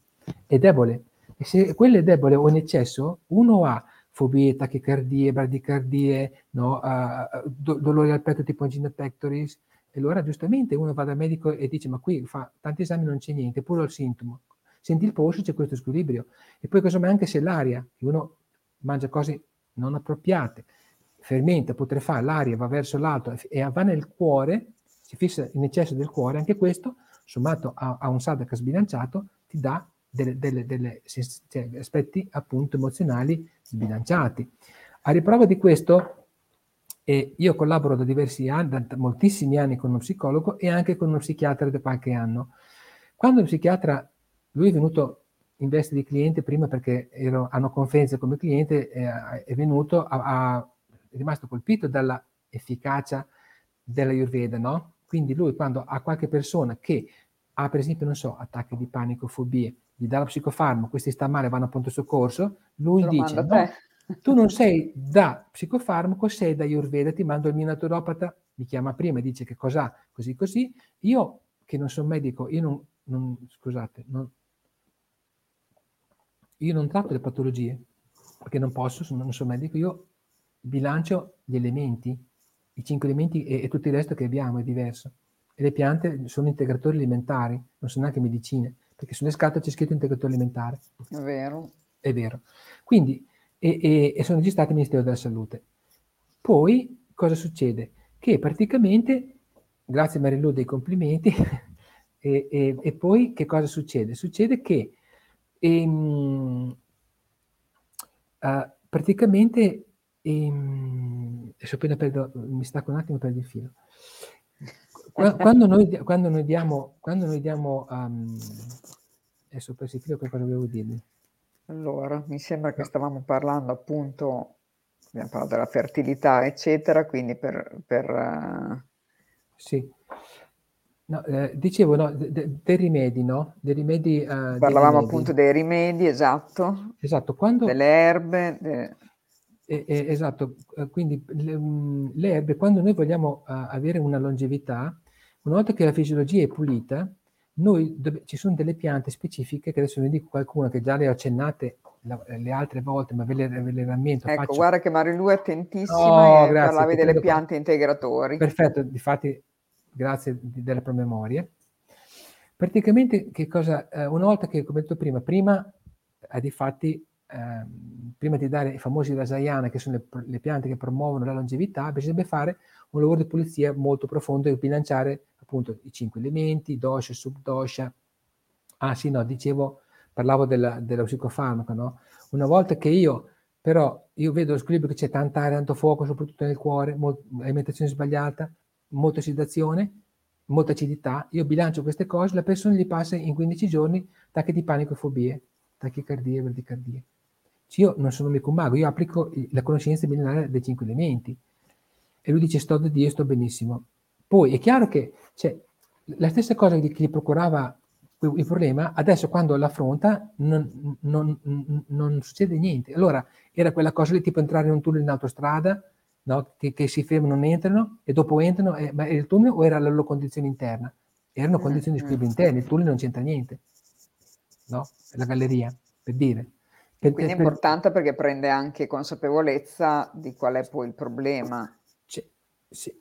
È debole. E se quello è debole o in eccesso, uno ha fobie, tachicardie, bradicardie, no? uh, do- dolori al petto tipo angina pectoris, e allora giustamente uno va dal medico e dice ma qui fa tanti esami non c'è niente, pure il sintomo. Senti il polso, c'è questo squilibrio. E poi cosa mai anche se l'aria, uno mangia cose non appropriate, fermenta, putrefà, l'aria va verso l'alto e va nel cuore, si fissa in eccesso del cuore, anche questo, sommato a, a un sadaka sbilanciato, ti dà delle cioè, aspetti appunto emozionali sbilanciati. A riprova di questo, eh, io collaboro da diversi anni, da moltissimi anni con uno psicologo e anche con uno psichiatra da qualche anno. Quando lo psichiatra, lui è venuto in veste di cliente prima perché ero a una conferenza come cliente, eh, è venuto, a, a, è rimasto colpito dalla efficacia della Ayurveda, no? Quindi lui quando ha qualche persona che ha per esempio, non so, attacchi di panico, fobie, gli dà lo psicofarmaco, questi sta male, vanno a pronto soccorso, lui dice, no, tu non sei da psicofarmaco, sei da Ayurveda, ti mando il mio naturopata, mi chiama prima e dice che cos'ha, così così. Io, che non sono medico, io non, non scusate, non, io non tratto le patologie, perché non posso, non sono medico, io bilancio gli elementi, i cinque elementi e, e tutto il resto che abbiamo è diverso. E le piante sono integratori alimentari, non sono neanche medicine perché sulle scatole c'è scritto integratore alimentare. È vero. È vero. Quindi, e, e, e sono registrati al Ministero della Salute. Poi, cosa succede? Che praticamente, grazie Marilu dei complimenti, e, e, e, poi che cosa succede? Succede che ehm, uh, praticamente, ehm, adesso appena perdo, mi stacco un attimo per il filo. Quando noi, quando noi diamo, quando noi diamo um, adesso per sicuro che cosa volevo dirvi? Allora, mi sembra che stavamo parlando appunto, abbiamo parlato della fertilità, eccetera, quindi per... per uh... Sì. No, eh, dicevo, no, de, de, dei rimedi, no? Dei rimedi... Uh, Parlavamo dei appunto dei rimedi, esatto. Esatto, quando... Delle erbe. De... Eh, eh, esatto, quindi le, um, le, erbe, quando noi vogliamo uh, avere una longevità, una volta che la fisiologia è pulita, noi dove, ci sono delle piante specifiche, che adesso ne dico qualcuna che già le ho accennate la, le altre volte, ma ve le, ve le rammento. Ecco, faccio... guarda che Marilu è attentissima oh, e grazie, parlavi delle piante integratori. Perfetto, difatti grazie delle promemorie. Praticamente che cosa, eh, una volta che, come detto prima, prima eh, di fatti, eh, prima di dare i famosi rasayana, che sono le, le piante che promuovono la longevità, bisognerebbe fare un lavoro di pulizia molto profondo e bilanciare appunto i cinque elementi, dosha, subdosha. Ah sì, no, dicevo, parlavo della, dello psicofarmaco, no? Una volta che io, però, io vedo lo squilibrio che c'è tanta aria, tanto fuoco, soprattutto nel cuore, molt- alimentazione sbagliata, molta ossidazione, molta acidità, io bilancio queste cose, la persona gli passa in 15 giorni attacchi di panico e fobie, tachicardie, bradicardie. Io non sono mica un mago, io applico la conoscenza millenaria dei cinque elementi. E lui dice sto da Dio, sto benissimo. Poi è chiaro che cioè, la stessa cosa che gli procurava il problema, adesso quando l'affronta non, non, non, succede niente. Allora era quella cosa lì tipo entrare in un tunnel in autostrada, no? che, che, si fermano, non entrano e dopo entrano, eh, ma era il tunnel o era la loro condizione interna? Erano mm, condizioni di squilibrio mm. interni, il tunnel non c'entra niente, no? La galleria, per dire. Per, Quindi è per, importante perché prende anche consapevolezza di qual è poi il problema. Sì.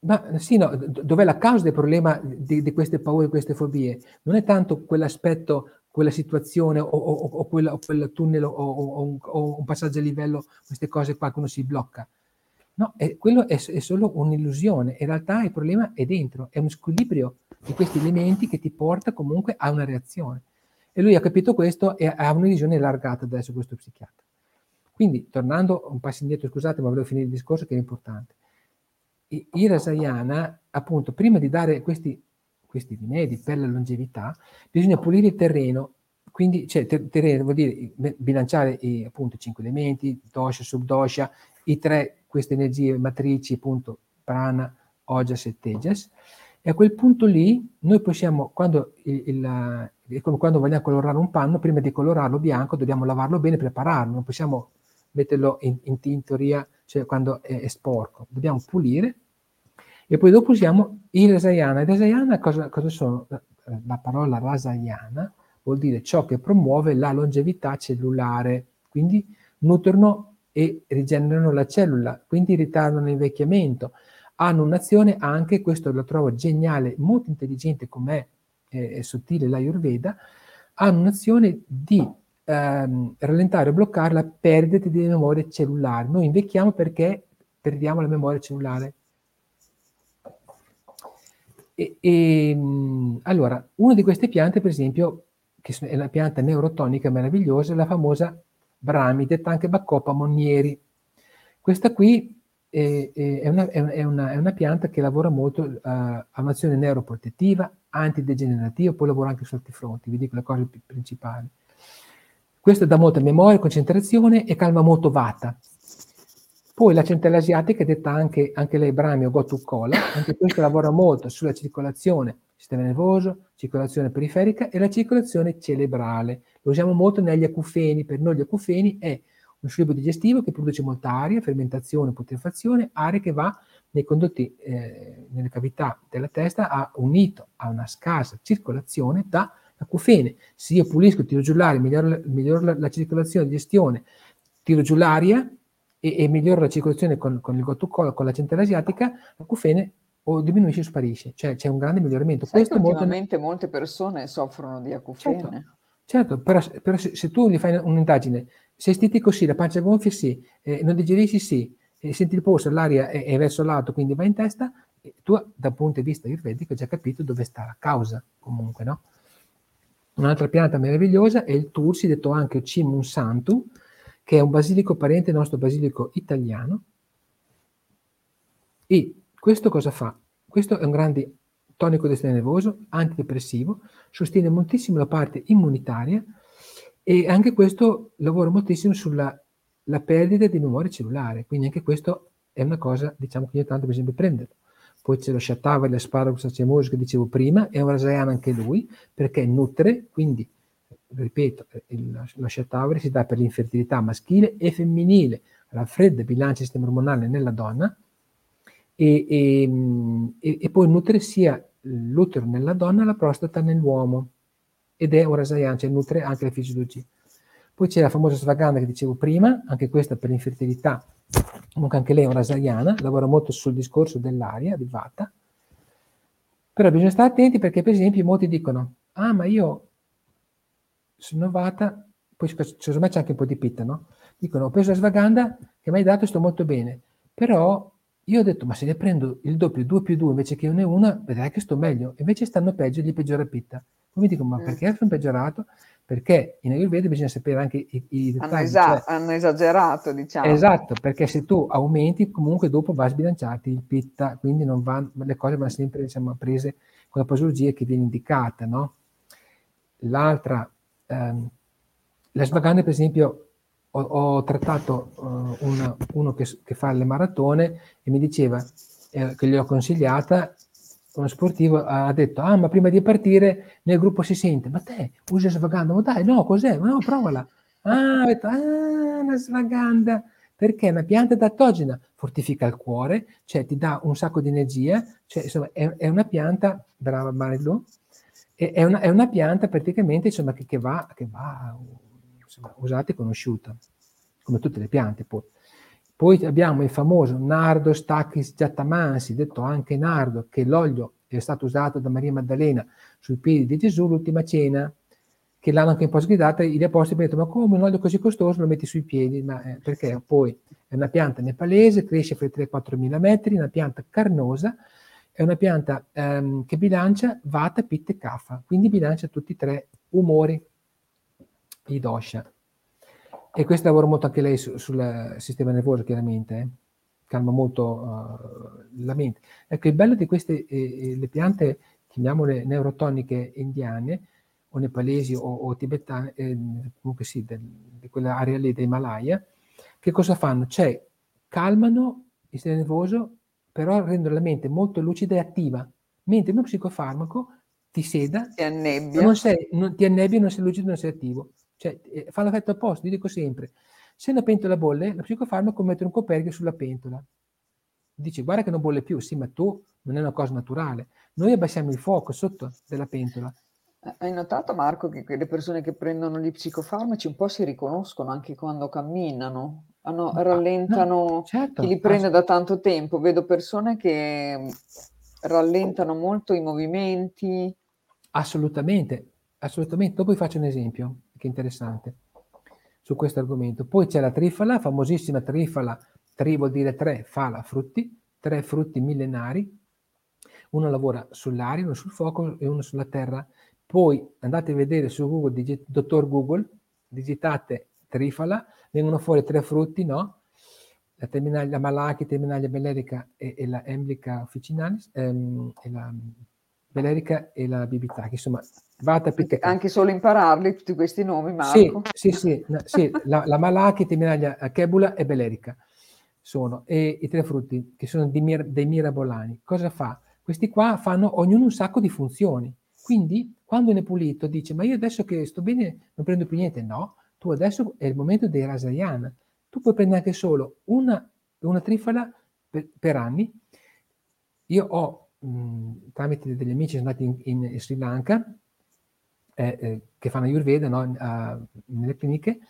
Ma sì, no, dov'è la causa del problema di, di, queste paure, di queste fobie? Non è tanto quell'aspetto, quella situazione o, o, o, quella, o quel tunnel o, un passaggio a livello, queste cose qua che uno si blocca. No, è, quello è, è, solo un'illusione. In realtà il problema è dentro, è uno squilibrio di questi elementi che ti porta comunque a una reazione. E lui ha capito questo e ha una visione allargata adesso questo psichiatra. Quindi, tornando un passo indietro, scusate, ma volevo finire il discorso che è importante. Sayana, appunto, prima di dare questi, questi rimedi per la longevità, bisogna pulire il terreno, quindi cioè, terreno vuol dire bilanciare i, appunto, i cinque elementi, dosha, subdosha, i tre queste energie matrici, appunto, prana, ojas e tejas, e a quel punto lì noi possiamo, quando, il, il, quando vogliamo colorare un panno, prima di colorarlo bianco dobbiamo lavarlo bene, prepararlo, non possiamo metterlo in, in tintoria, cioè quando è, è, sporco, dobbiamo pulire e poi dopo usiamo il rasayana. Il rasayana cosa, cosa sono? La parola rasayana vuol dire ciò che promuove la longevità cellulare, quindi nutrono e rigenerano la cellula, quindi ritardano l'invecchiamento. Hanno un'azione anche, questo lo trovo geniale, molto intelligente come è sottile l'Ayurveda, hanno un'azione di ehm, rallentare o bloccare la perdita di memoria cellulare. Noi invecchiamo perché perdiamo la memoria cellulare. E, e, allora, una di queste piante, per esempio, che è una pianta neurotonica meravigliosa, è la famosa Brami, detta anche Baccopa Monnieri. Questa qui è, è, una, è, una, è, una, pianta che lavora molto, uh, ha un'azione neuroprotettiva, antidegenerativa, poi lavora anche su altri fronti, vi dico le cose principali. Questo dà molta memoria, concentrazione e calma molto vata. Poi la centrale asiatica, detta anche, anche lei Brami o Gotu Kola, anche questo lavora molto sulla circolazione, sistema nervoso, circolazione periferica e la circolazione cerebrale. Lo usiamo molto negli acufeni, per noi gli acufeni è un sciubo digestivo che produce molta aria, fermentazione, putrefazione, aria che va nei condotti, eh, nelle cavità della testa, ha unito a una scarsa circolazione da acufene. Se io pulisco, tiro giù l'aria, miglioro, miglioro la, la, circolazione, gestione, tiro giù l'aria e, e miglioro la circolazione con, con il gottucolo, con la centrale asiatica, l'acufene o diminuisce o sparisce, cioè c'è un grande miglioramento. Sai Questo ultimamente molto... molte persone soffrono di acufene. Certo, certo però, però se, se, tu gli fai un'indagine, sei stitico sì, la pancia gonfia sì, eh, non digerisci sì, eh, senti il polso, l'aria è, è, verso l'alto, quindi va in testa, tu dal punto di vista ayurvedico hai già capito dove sta la causa comunque, no? Un'altra pianta meravigliosa è il Tursi, detto anche Cimun Santu, che è un basilico parente del nostro basilico italiano, e questo cosa fa? Questo è un grande tonico del sistema nervoso, antidepressivo, sostiene moltissimo la parte immunitaria e anche questo lavora moltissimo sulla perdita di memoria cellulare, quindi anche questo è una cosa diciamo che io tanto esempio prenderlo. Poi c'è lo Shatavari, l'asparagus acemoso che dicevo prima, è un rasayana anche lui, perché nutre, quindi ripeto, il, lo Shatavari si dà per l'infertilità maschile e femminile, raffredda il bilancia del sistema ormonale nella donna, e, e, e, poi nutre sia l'utero nella donna e la prostata nell'uomo ed è un rasayana, cioè nutre anche la fisiologia. Poi c'è la famosa svaganda che dicevo prima, anche questa per l'infertilità, comunque anche lei è un rasayana, lavora molto sul discorso dell'aria, di vata, però bisogna stare attenti perché per esempio molti dicono, ah ma io sono vata, poi secondo me c'è anche un po' di pitta, no? Dicono, ho preso la svaganda che mi hai dato e sto molto bene, però io ho detto, ma se ne prendo il doppio, 2 più 2 invece che 1 e 1, vedrai che sto meglio. Invece stanno peggio, gli peggiora pitta. Poi mi dico, ma mm. perché sono peggiorato? Perché in Ayurveda bisogna sapere anche i, i dettagli. Hanno, esa- cioè, hanno, esagerato, diciamo. Esatto, perché se tu aumenti, comunque dopo va a sbilanciarti il pitta, quindi va, le cose vanno sempre diciamo, prese con la posologia che viene indicata, no? L'altra, ehm, svaganda per esempio, ho, ho trattato uh, una, uno che, che, fa le maratone e mi diceva eh, che gli ho consigliata, uno sportivo ha detto, ah ma prima di partire nel gruppo si sente, ma te usi svaganda, ma dai no cos'è, ma no provala, ah, detto, ah la svaganda, perché? È una pianta adattogena, fortifica il cuore, cioè ti dà un sacco di energia, cioè insomma è, è una pianta, brava Marilu, è, una, è una, pianta praticamente insomma, che, che va, che va insomma, usata e conosciuta, come tutte le piante poi. Poi abbiamo il famoso Nardo Stachys Giattamansi, detto anche Nardo, che l'olio è stato usato da Maria Maddalena sui piedi di Gesù l'ultima cena, che l'hanno anche un po' sgridata, gli apostoli hanno detto ma come un olio così costoso lo metti sui piedi? Ma, eh, perché poi è una pianta nepalese, cresce fra i 3 e 4 mila metri, una pianta carnosa, è una pianta ehm, che bilancia Vata, Pitta e Kapha, quindi bilancia tutti e tre umori, i dosha. E questo lavora molto anche lei su, sul sistema nervoso, chiaramente, eh? calma molto uh, la mente. Ecco, il bello di queste eh, eh, le piante, chiamiamole neurotoniche indiane, o nepalesi o, o tibetane, eh, comunque sì, del, di quell'area lì dell'Himalaya, che cosa fanno? Cioè, calmano il sistema nervoso, però rendono la mente molto lucida e attiva, mentre uno psicofarmaco ti seda, ti annebbia, non sei, non, ti annebbia, non sei lucido, non sei attivo. Cioè, eh, fa l'effetto opposto, io dico sempre, se una pentola bolle, lo psicofarmaco mette un coperchio sulla pentola. Dice, guarda che non bolle più, sì, ma tu non è una cosa naturale. Noi abbassiamo il fuoco sotto della pentola hai notato Marco che le persone che prendono gli psicofarmaci un po' si riconoscono anche quando camminano, hanno, rallentano no, certo, chi li prende da tanto tempo, vedo persone che mm, rallentano molto i movimenti. Assolutamente, assolutamente. Dopo vi faccio un esempio che è interessante su questo argomento. Poi c'è la trifala, famosissima trifala, tri vuol dire tre, fala, frutti, tre frutti millenari. Uno lavora sull'aria, uno sul fuoco e uno sulla terra. Poi andate a vedere su Google, digi- dottor Google, digitate trifala, vengono fuori tre frutti, no? La, terminale, la Malachi, terminalia bellerica e, e la Emblica officinalis, ehm, e la bellerica e la bibitaki, insomma, vata anche, anche solo impararli tutti questi nomi, Marco. Sì, sì, sì, no, sì la, la Malachi, terminalia chebula e bellerica sono, e i tre frutti che sono mir- dei mirabolani. Cosa fa? Questi qua fanno ognuno un sacco di funzioni. Quindi quando ne è pulito dice ma io adesso che sto bene non prendo più niente. No, tu adesso è il momento dei rasayana. Tu puoi prendere anche solo una, una trifala per, per, anni. Io ho, mh, tramite degli amici, sono andati in, in Sri Lanka, eh, eh, che fanno Ayurveda no? uh, nelle cliniche,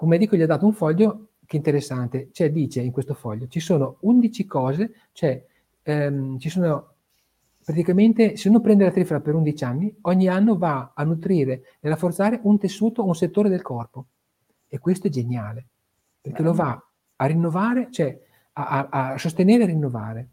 un medico gli ha dato un foglio che è interessante, cioè dice in questo foglio ci sono 11 cose, cioè ehm, ci sono praticamente se uno prende la trifera per 11 anni, ogni anno va a nutrire e rafforzare un tessuto, un settore del corpo. E questo è geniale, perché lo va a rinnovare, cioè a, a, a sostenere e rinnovare.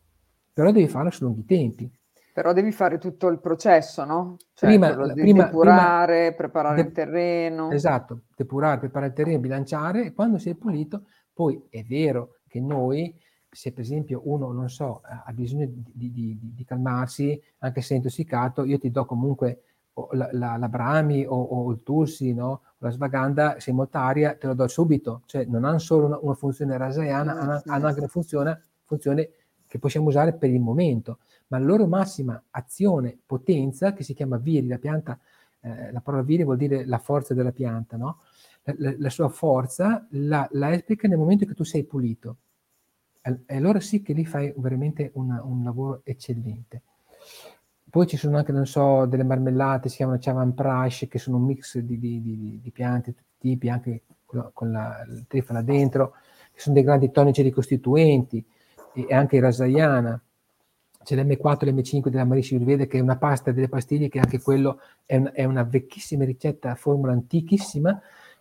Però devi farlo su lunghi tempi. Però devi fare tutto il processo, no? Cioè prima, prima, depurare, prima, preparare de- il terreno. Esatto, depurare, preparare il terreno, bilanciare e quando sei pulito, poi è vero che noi se per esempio uno, non so, ha bisogno di, di, di, di calmarsi, anche se è intossicato, io ti do comunque la, la, la Brahmi o, o, il Tulsi, no? la Svaganda, se molta aria, te lo do subito. Cioè non hanno solo una, una funzione rasayana, hanno, hanno anche una funzione, funzione che possiamo usare per il momento. Ma la loro massima azione, potenza, che si chiama viri, la pianta, eh, la parola viri vuol dire la forza della pianta, no? la, la, la, sua forza la, la esplica nel momento che tu sei pulito e allora sì che lì fai veramente una, un lavoro eccellente. Poi ci sono anche, non so, delle marmellate, si chiamano Chavan Prash, che sono un mix di, di, di, di piante, tutti i tipi, anche con, la, la trifala dentro, che sono dei grandi tonici ricostituenti, e, e anche il Rasayana. C'è l'M4 e l'M5 della Marishi Urvede, che è una pasta delle pastiglie, che anche quello è, un, è una vecchissima ricetta, formula antichissima,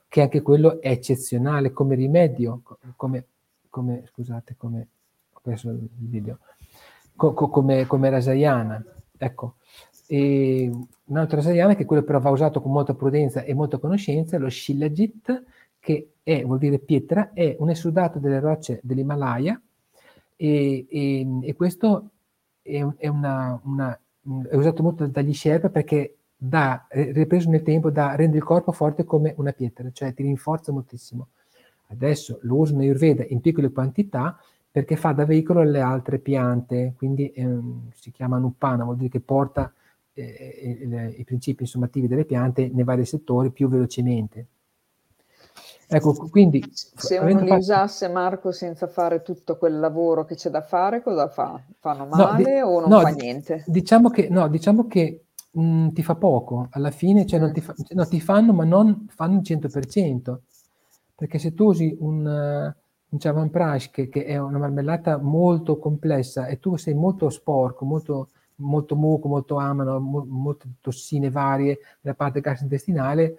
che anche quello è eccezionale come rimedio, come come, scusate, come, ho perso il video, co, co, come, come Rasayana, ecco. E un altro Rasayana che quello però va usato con molta prudenza e molta conoscenza, lo Shilajit, che è, vuol dire pietra, è un esudato delle rocce dell'Himalaya e, e, e questo è, è, una, una, è, usato molto dagli Sherpa perché da, ripreso nel tempo, da, rende il corpo forte come una pietra, cioè ti rinforza moltissimo. Adesso lo usano Ayurveda in piccole quantità perché fa da veicolo alle altre piante, quindi ehm, si chiama Nuppana, vuol dire che porta eh, eh, i principi insomativi delle piante nei vari settori più velocemente. Ecco, quindi... Se uno li fatto... usasse, Marco, senza fare tutto quel lavoro che c'è da fare, cosa fa? Fanno male no, di... o non no, fa niente? Diciamo che, no, diciamo che mh, mm, ti fa poco, alla fine, cioè non ti, fa, no, ti fanno, ma non fanno il 100%. Perché se tu usi un, un Chavanprash che, è una marmellata molto complessa e tu sei molto sporco, molto molto muco, molto amano, mo, molte tossine varie nella parte gastrointestinale,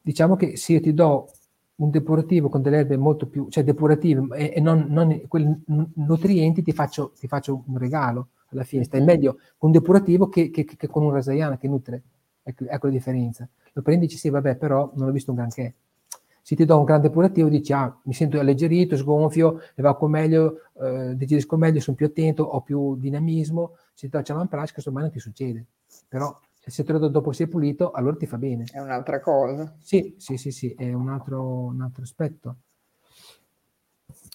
diciamo che se io ti do un depurativo con delle erbe molto più, cioè depurativo e, e non, non quei nutrienti, ti faccio, ti faccio, un regalo alla fine. Stai meglio con un depurativo che, che, che con un rasaiana che nutre. Ecco, ecco, la differenza. Lo prendi e dici sì, vabbè, però non ho visto un granché. Se ti do un grande depurativo dici ah, mi sento alleggerito, sgonfio, evacuo meglio, eh, digerisco meglio, sono più attento, ho più dinamismo. Se ti do Prash, questo mai non ti succede. Però se te lo do dopo sei pulito, allora ti fa bene. È un'altra cosa. Sì, sì, sì, sì, è un altro, un altro aspetto.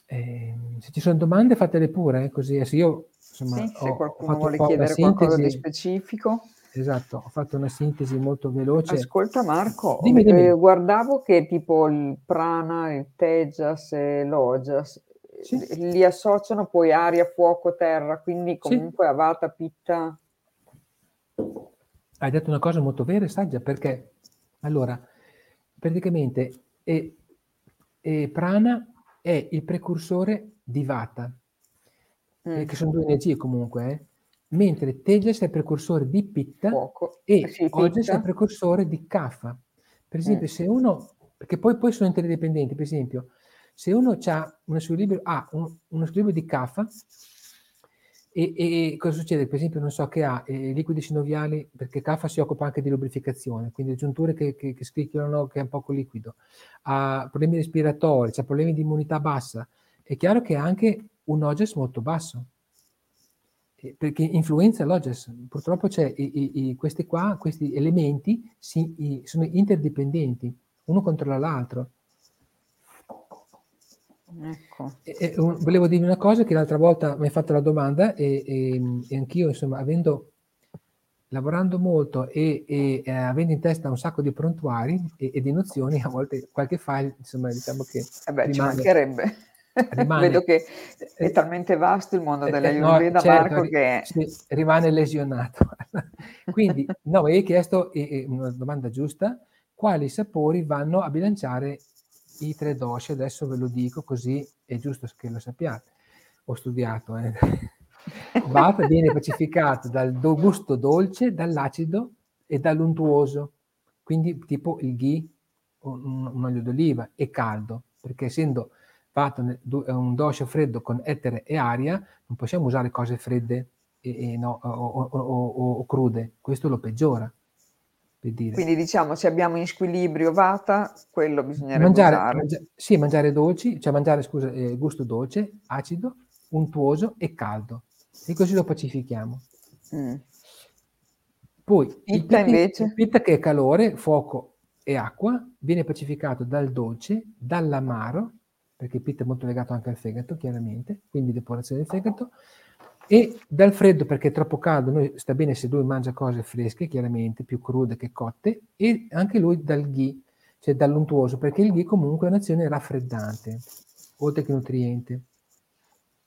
Eh, se ci sono domande fatele pure, eh, così se io insomma, sì, ho, se qualcuno vuole chiedere qualcosa di specifico. Esatto, ho fatto una sintesi molto veloce. Ascolta Marco, dimmi, dimmi. Eh, guardavo che tipo il prana, il tejas e l'ojas sì. li associano poi aria, fuoco, terra, quindi comunque sì. avata, pitta hai detto una cosa molto vera e saggia perché allora praticamente e, e prana è il precursore di vata mm. che sono due energie comunque eh? Mentre tejas è il precursore di pitta Fuoco. e eh sì, ojas è il precursore di kapha per esempio mm. se uno perché poi, poi sono interdipendenti per esempio se uno ha uno squilibrio, ha un, uno squilibrio di kapha e, e, cosa succede? Per esempio, non so che ha eh, liquidi sinoviali, perché CAFA si occupa anche di lubrificazione, quindi giunture che, che, che scricchiolano, che è un poco liquido, ha problemi respiratori, ha problemi di immunità bassa. È chiaro che ha anche un OGES molto basso, perché influenza l'OGES. Purtroppo c'è i, i, questi qua, questi elementi si, sono interdipendenti, uno controlla l'altro. Ecco. E, e, un, volevo dirvi una cosa che l'altra volta mi hai fatto la domanda e, e, e anch'io, insomma, avendo lavorando molto e, e eh, avendo in testa un sacco di prontuari e, e, di nozioni, a volte qualche file, insomma, diciamo che eh beh, rimane, ci mancherebbe. Rimane, Vedo che è talmente vasto il mondo eh, Ayurveda, no, certo, Marco, che... Rimane lesionato. Quindi, no, mi hai chiesto, e, una domanda giusta, quali sapori vanno a bilanciare i tre doshi, adesso ve lo dico così è giusto che lo sappiate. Ho studiato. Eh. Vata viene pacificato dal do gusto dolce, dall'acido e dall'untuoso, quindi tipo il ghee, un, un olio d'oliva, e caldo, perché essendo Vata un dosha freddo con etere e aria, non possiamo usare cose fredde e, e no, o, o, o, o crude, questo lo peggiora. Quindi diciamo se abbiamo in squilibrio vata, quello bisognerebbe mangiare. Mangia, sì, mangiare dolci, cioè mangiare, scusa, eh, gusto dolce, acido, untuoso e caldo. E così lo pacifichiamo. Mm. Poi pitta, il pitta, invece? Il pitta che è calore, fuoco e acqua, viene pacificato dal dolce, dall'amaro, perché il pitta è molto legato anche al fegato, chiaramente, quindi depurazione del fegato, e dal freddo perché è troppo caldo, noi sta bene se lui mangia cose fresche, chiaramente, più crude che cotte, e anche lui dal ghee, cioè dall'untuoso, perché il ghee comunque è un'azione raffreddante, oltre che nutriente.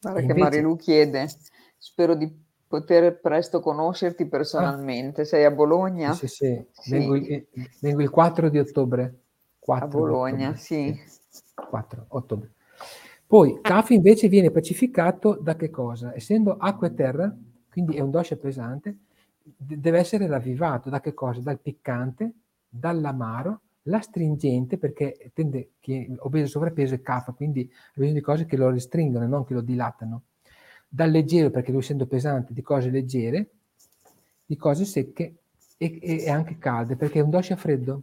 Guarda Invece, che Marilu chiede, spero di poter presto conoscerti personalmente, ah, sei a Bologna? Sì, sì, sì. Vengo, il, vengo, il, 4 di ottobre. 4 a Bologna, ottobre, sì. 4 ottobre. Poi Kaf invece viene pacificato da che cosa? Essendo acqua e terra, quindi è un dosha pesante, deve essere ravvivato da che cosa? Dal piccante, dall'amaro, l'astringente, perché tende che obeso sovrappeso è Kaf, quindi ha bisogno di cose che lo restringono, non che lo dilatano. Dal leggero, perché lui essendo pesante, di cose leggere, di cose secche e, e anche calde, perché è un dosha freddo.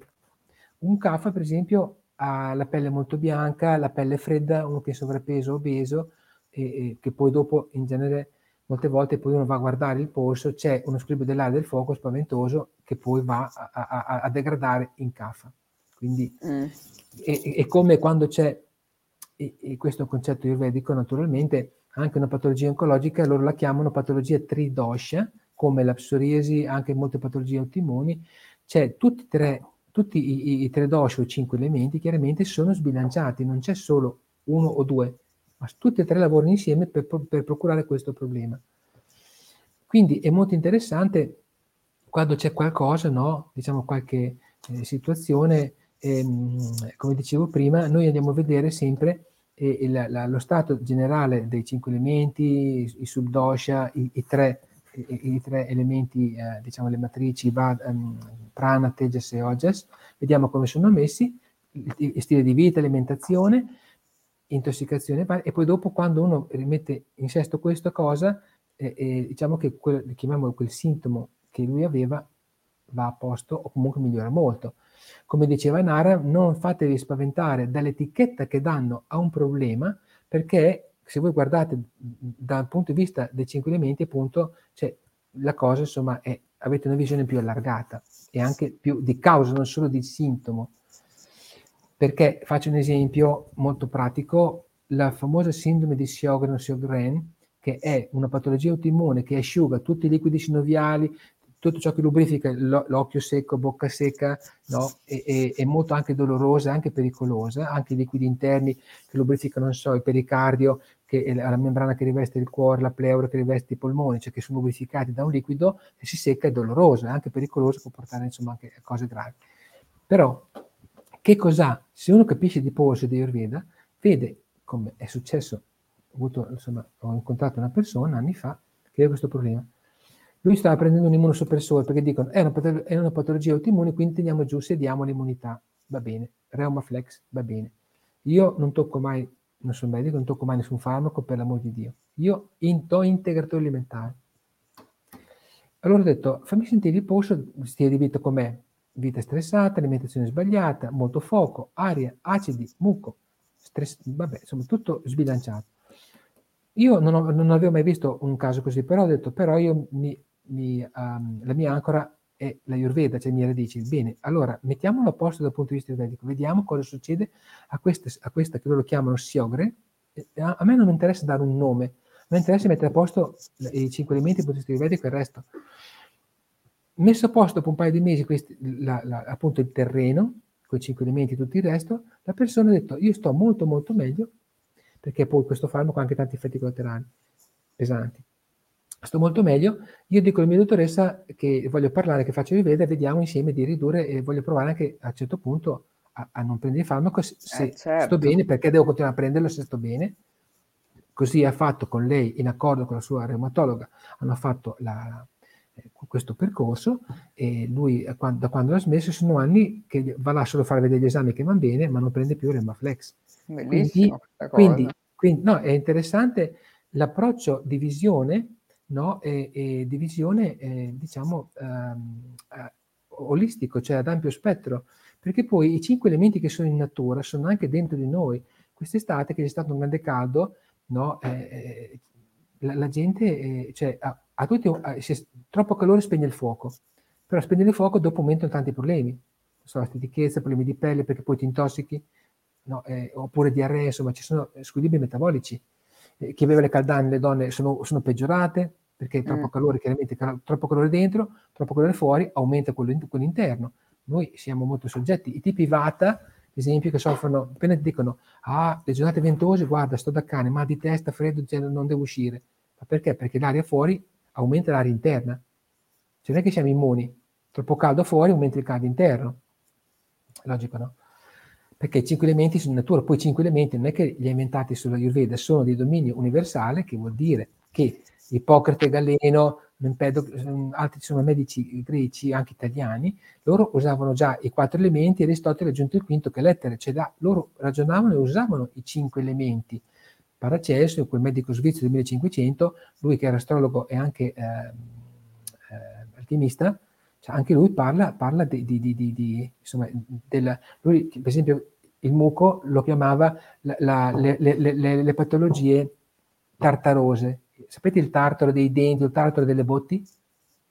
Un Kaf, per esempio, ha la pelle molto bianca, la pelle fredda, uno che è sovrappeso, obeso, e, e che poi dopo in genere molte volte poi uno va a guardare il polso, c'è uno squilibrio dell'aria del fuoco spaventoso che poi va a, a, a degradare in cafa. Quindi mm. è, è, come quando c'è, e, questo è un concetto ayurvedico naturalmente, anche una patologia oncologica, loro la chiamano patologia tridosha, come la psoriasi, anche molte patologie autoimmuni, c'è tutti e tre tutti i, i tre dosha o cinque elementi chiaramente sono sbilanciati, non c'è solo uno o due, ma tutti e tre lavorano insieme per, per procurare questo problema. Quindi è molto interessante quando c'è qualcosa, no? diciamo qualche eh, situazione, ehm, come dicevo prima, noi andiamo a vedere sempre eh, il, la, lo stato generale dei cinque elementi, i, i subdosha, i, i, tre, i, i, tre, elementi, eh, diciamo le matrici va, um, prana, tejas e ojas, vediamo come sono messi, il, il stile di vita, alimentazione, intossicazione e poi dopo quando uno rimette in sesto questa cosa, eh, eh, diciamo che quel, chiamiamolo quel sintomo che lui aveva va a posto o comunque migliora molto. Come diceva Nara, non fatevi spaventare dall'etichetta che danno a un problema, perché se voi guardate dal punto di vista dei cinque elementi, appunto, cioè, la cosa insomma è, avete una visione più allargata e anche più di causa, non solo di sintomo. Perché faccio un esempio molto pratico, la famosa sindrome di Sjögren-Sjögren, che è una patologia autoimmune che asciuga tutti i liquidi sinoviali, tutto ciò che lubrifica l'occhio secco, bocca secca, no? e, e, è molto anche dolorosa, anche pericolosa, anche i liquidi interni che lubrificano, non so, il pericardio, che è la membrana che riveste il cuore, la pleura che riveste i polmoni, cioè che sono lubrificati da un liquido che si secca è doloroso, è anche pericoloso, può portare insomma anche a cose gravi. Però, che cos'ha? Se uno capisce di polso di Ayurveda, vede come è successo, ho, avuto, insomma, ho incontrato una persona anni fa che aveva questo problema lui stava prendendo un immunosoppressore perché dicono è una, patolo- è una patologia autoimmune, quindi teniamo giù, sediamo l'immunità. Va bene. Reumaflex, va bene. Io non tocco mai, non sono medico, non tocco mai nessun farmaco, per l'amor di Dio. Io do integratore alimentare. Allora ho detto, fammi sentire il polso, stile di vita com'è. Vita stressata, alimentazione sbagliata, molto fuoco, aria, acidi, muco, stress, vabbè, insomma, tutto sbilanciato. Io non, ho, non, avevo mai visto un caso così, però ho detto, però io mi mi, um, la mia ancora è la Ayurveda, cioè le mie radici. Bene, allora mettiamolo a posto dal punto di vista ayurvedico, vediamo cosa succede a, queste, a questa che loro chiamano Siogre. A, a, me non mi interessa dare un nome, mi interessa mettere a posto i cinque elementi dal punto di vista ayurvedico e il resto. Messo a posto dopo un paio di mesi questi, la, la, appunto il terreno, con i cinque elementi e tutto il resto, la persona ha detto io sto molto molto meglio, perché poi questo farmaco ha anche tanti effetti collaterali pesanti sto molto meglio. Io dico alla mia dottoressa che voglio parlare, che faccio rivede e vediamo insieme di ridurre e voglio provare anche a un certo punto a, a non prendere il farmaco se, eh, certo. sto bene, perché devo continuare a prenderlo se sto bene. Così ha fatto con lei, in accordo con la sua reumatologa, hanno fatto la, eh, questo percorso e lui eh, da quando l'ha smesso sono anni che va là solo a fare vedere gli esami che vanno bene, ma non prende più Remaflex. Bellissimo. Quindi, quindi, quindi no, è interessante l'approccio di visione no? e, e divisione, eh, diciamo, ehm, eh, olistico, cioè ad ampio spettro, perché poi i cinque elementi che sono in natura sono anche dentro di noi. Quest'estate che c'è stato un grande caldo, no? eh, eh la, la, gente eh, cioè, ha, ha tutti, ha, troppo calore spegne il fuoco, però spegnere il fuoco dopo aumentano tanti problemi, so, stitichezza, problemi di pelle perché poi ti intossichi, no? Eh, oppure diarrea, insomma ci sono squilibri metabolici eh, chi aveva le caldane, le donne sono, sono peggiorate perché troppo mm. calore, chiaramente troppo calore dentro, troppo calore fuori, aumenta quello, quello interno. Noi siamo molto soggetti. I tipi Vata, ad esempio, che soffrono, appena ti dicono, ah, le giornate ventose, guarda, sto da cane, mal di testa, freddo, cioè, non devo uscire. Ma perché? Perché l'aria fuori aumenta l'aria interna. Cioè non è che siamo immuni. Troppo caldo fuori aumenta il caldo interno. Logico, no? Perché i cinque elementi sono natura, poi i cinque elementi non è che li ha inventati solo Ayurveda, sono di dominio universale, che vuol dire che Ippocrate, Galeno, Mempedo, altri sono medici greci, anche italiani, loro usavano già i quattro elementi e Aristotele ha aggiunto il quinto che è l'etere, cioè da, loro ragionavano e usavano i cinque elementi. Paracelso, quel medico svizzero del 1500, lui che era astrologo e anche eh, eh, alchimista, cioè anche lui parla, parla di, di, di, di insomma, del, lui per esempio il muco lo chiamava la, la, le, le, le, le, patologie tartarose. Sapete il tartaro dei denti, il tartaro delle botti?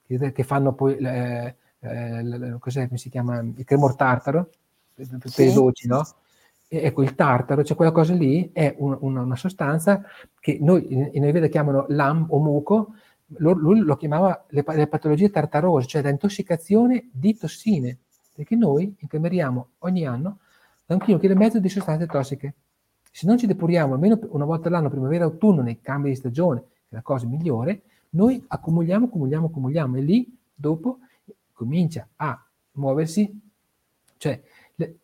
Che, che fanno poi, eh, eh, cos'è, come si chiama, il cremor tartaro, per, per i dolci, no? Ecco, il tartaro, cioè quella cosa lì, è un, una, una, sostanza che noi in, in Ayurveda chiamano lam o muco, lui lo chiamava le, le patologie tartarose, cioè da intossicazione di tossine. perché noi incameriamo ogni anno da un chilo, chilo e mezzo di sostanze tossiche. Se non ci depuriamo almeno una volta all'anno, primavera autunno, nei cambi di stagione, che è la cosa migliore, noi accumuliamo, accumuliamo, accumuliamo e lì dopo comincia a muoversi, cioè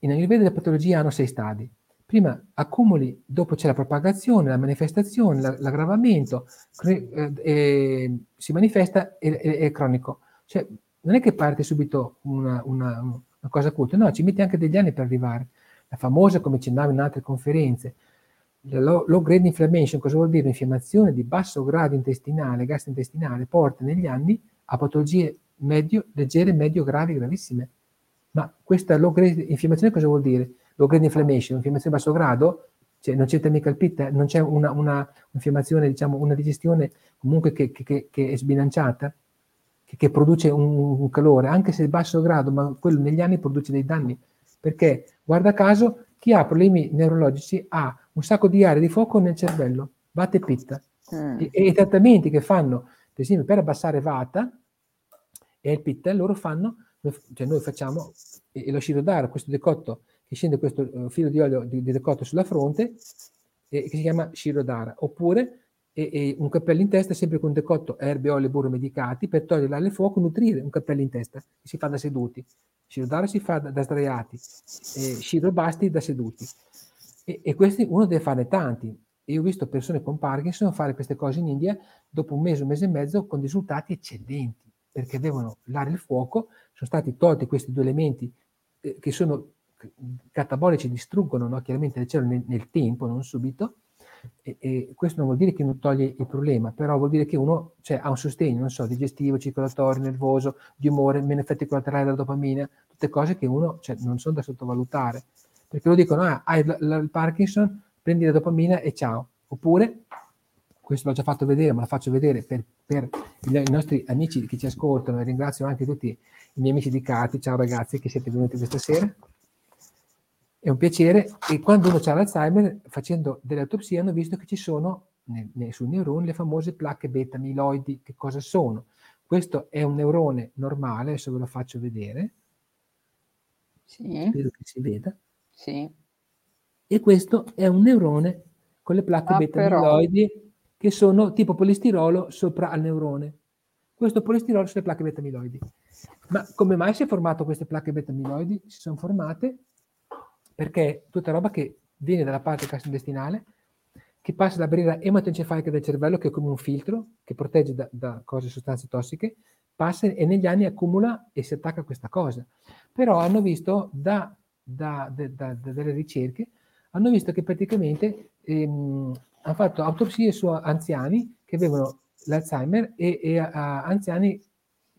in Ayurveda le patologie hanno sei stadi. Prima accumuli, dopo c'è la propagazione, la manifestazione, l'aggravamento, eh, eh, si manifesta e è cronico. Cioè, non è che parte subito una, una, una cosa acuta, no, ci mette anche degli anni per arrivare. La famosa, come accennavo in altre conferenze, low, low grade inflammation, cosa vuol dire? Infiammazione di basso grado intestinale, gastrointestinale, porta negli anni a patologie medio, leggere, medio, gravi, gravissime. Ma questa low grade infiammazione cosa vuol dire? Low grade inflammation, infiammazione di basso grado, cioè non c'è mica il pit, non c'è una, una infiammazione, diciamo, una digestione comunque che, che, che è sbilanciata, che, che produce un, un, calore, anche se è basso grado, ma quello negli anni produce dei danni. Perché, guarda caso, chi ha problemi neurologici ha un sacco di aria di fuoco nel cervello, batte pitta. Mm. E, e, i trattamenti che fanno, per esempio, per abbassare vata e il pitta, loro fanno, cioè noi facciamo, e, lo Shirodara, questo decotto, che scende questo uh, filo di olio di, di decotto sulla fronte, e, che si chiama Shirodara, oppure e, e, un cappello in testa sempre con decotto erbe, olio e burro medicati per togliere l'aria al fuoco, nutrire un cappello in testa, che si fa da seduti. Shirodara si fa da, da sdraiati, e Shiro Basti da seduti. E, e questi uno deve farne tanti. Io ho visto persone con Parkinson fare queste cose in India dopo un mese, un mese e mezzo con risultati eccellenti, perché avevano l'aria e il fuoco, sono stati tolti questi due elementi eh, che sono catabolici, distruggono no, chiaramente le cellule nel, nel tempo, non subito, e, e, questo non vuol dire che non toglie il problema, però vuol dire che uno cioè, ha un sostegno, non so, digestivo, circolatorio, nervoso, di umore, meno effetti collaterali della dopamina, tutte cose che uno cioè, non sono da sottovalutare perché lo dicono, ah, hai il Parkinson, prendi la dopamina e ciao. Oppure, questo l'ho già fatto vedere, ma lo faccio vedere per, per i nostri amici che ci ascoltano e ringrazio anche tutti i miei amici di Cati, ciao ragazzi che siete venuti questa sera. È un piacere e quando uno ha l'Alzheimer, facendo delle autopsie, hanno visto che ci sono nei, nei, sui neuroni le famose placche beta amiloidi. Che cosa sono? Questo è un neurone normale, adesso ve lo faccio vedere. Sì. Spero che si veda. Sì. E questo è un neurone con le placche ah, beta-amiloidi che sono tipo polistirolo sopra al neurone. Questo polistirolo sulle placche beta-amiloidi. Ma come mai si è formato queste placche beta-amiloidi? Si sono formate perché tutta roba che viene dalla parte gastrointestinale, che passa la barriera ematoencefalica del cervello, che è come un filtro che protegge da, da cose, sostanze tossiche, passa e negli anni accumula e si attacca a questa cosa. Però hanno visto da da, da, delle ricerche, hanno visto che praticamente ehm, hanno fatto autopsie su anziani che avevano l'Alzheimer e, e a, anziani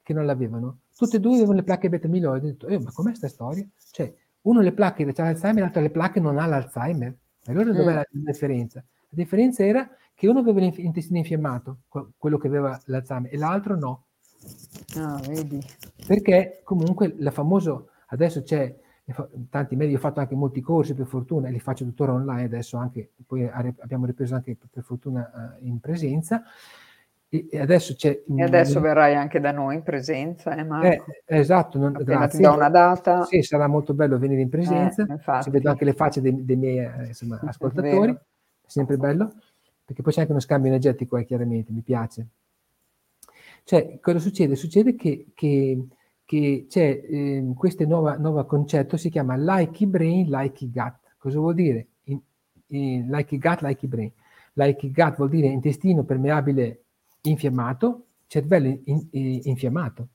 che non l'avevano. Tutte e due avevano le placche beta-amiloide. Ho detto, eh, ma com'è questa storia? Cioè, uno le placche ha l'Alzheimer, l'altro le placche non ha l'Alzheimer. Allora dov'è mm. la differenza? La differenza era che uno aveva l'intestino infiammato, quello che aveva l'Alzheimer, e l'altro no. Ah, vedi. Perché comunque la famoso, adesso c'è tanti medici, ho fatto anche molti corsi per fortuna e li faccio tuttora online adesso anche, poi abbiamo ripreso anche per fortuna in presenza e adesso c'è... E adesso un... verrai anche da noi in presenza, eh Marco? Eh, esatto, non, grazie. da una data. Sì, sarà molto bello venire in presenza, eh, si vedo anche le facce dei, dei miei eh, insomma, ascoltatori, è sempre bello, perché poi c'è anche uno scambio energetico, eh, chiaramente, mi piace. Cioè, cosa succede? Succede che, che che c'è eh, questo nuovo concetto, si chiama likey brain, likey gut. Cosa vuol dire? In, in, likey gut, likey brain. Likey gut vuol dire intestino permeabile infiammato, cervello in, in, infiammato.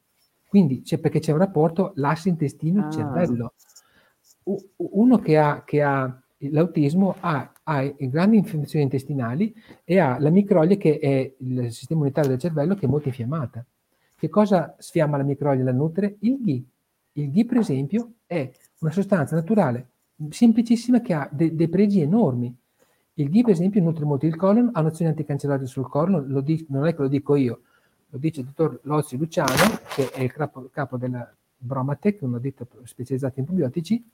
Quindi c'è perché c'è un rapporto l'asse intestino-cervello. Ah. Uno che ha, che ha l'autismo ha, ha, grandi infiammazioni intestinali e ha la microglia che è il sistema unitario del cervello che è molto infiammata. Che cosa sfiamma la microglia e la nutre? Il ghi. Il ghi, per esempio, è una sostanza naturale semplicissima che ha de- dei pregi enormi. Il ghi, per esempio, nutre molto il colon, ha un'azione anticancellare sul colon, lo di- non è che lo dico io, lo dice il dottor Lozzi Luciano, che è il capo, capo della Bromatec, una ditta specializzata in probiotici,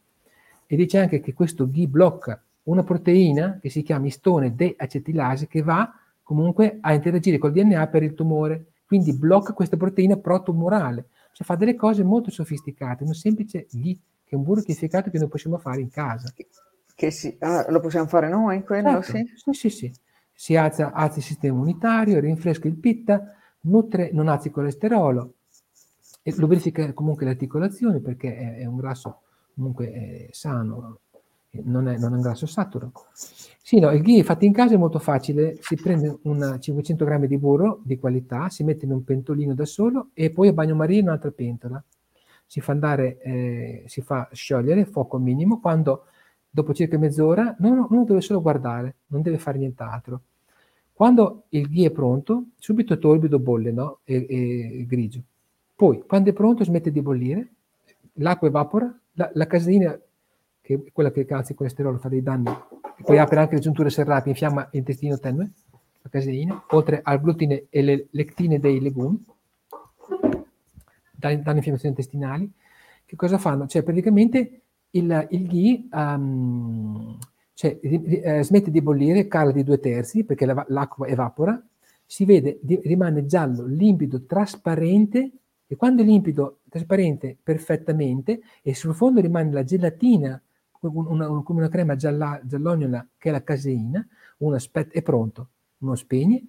e dice anche che questo ghi blocca una proteina che si chiama istone deacetilase che va comunque a interagire col DNA per il tumore quindi blocca questa proteina protumorale. cioè fa delle cose molto sofisticate, un semplice ghee, che è un burro chiarificato che noi possiamo fare in casa. Che si, ah, lo possiamo fare noi quello, certo. sì? Sì, sì, sì. Si alza, alza il sistema immunitario, rinfresca il pitta, nutre, non alza il colesterolo, e lubrifica comunque le articolazioni perché è, è un grasso comunque è sano, non è, non è, un grasso saturo. Sì, no, il ghee fatto in casa è molto facile, si prende una 500 grammi di burro di qualità, si mette in un pentolino da solo e poi a bagnomaria un'altra pentola. Si fa andare, eh, si fa sciogliere, fuoco minimo, quando dopo circa mezz'ora non, non deve solo guardare, non deve fare nient'altro. Quando il ghee è pronto, subito torbido bolle, no? E, e grigio. Poi, quando è pronto, smette di bollire, l'acqua evapora, la, la caseina, che è quella che calza il colesterolo, fa dei danni, e poi apre anche le giunture serrate, infiamma l'intestino tenue, la caseina, oltre al glutine e le lectine dei legumi, danno infiammazioni intestinali. Che cosa fanno? Cioè, praticamente il, il ghee um, cioè, eh, smette di bollire, cala di due terzi perché l'acqua evapora, si vede, di, rimane giallo, limpido, trasparente e quando è limpido, trasparente perfettamente e sul fondo rimane la gelatina una, una, come una crema gialla, giallognola che è la caseina, uno aspetta, è pronto, uno spegne,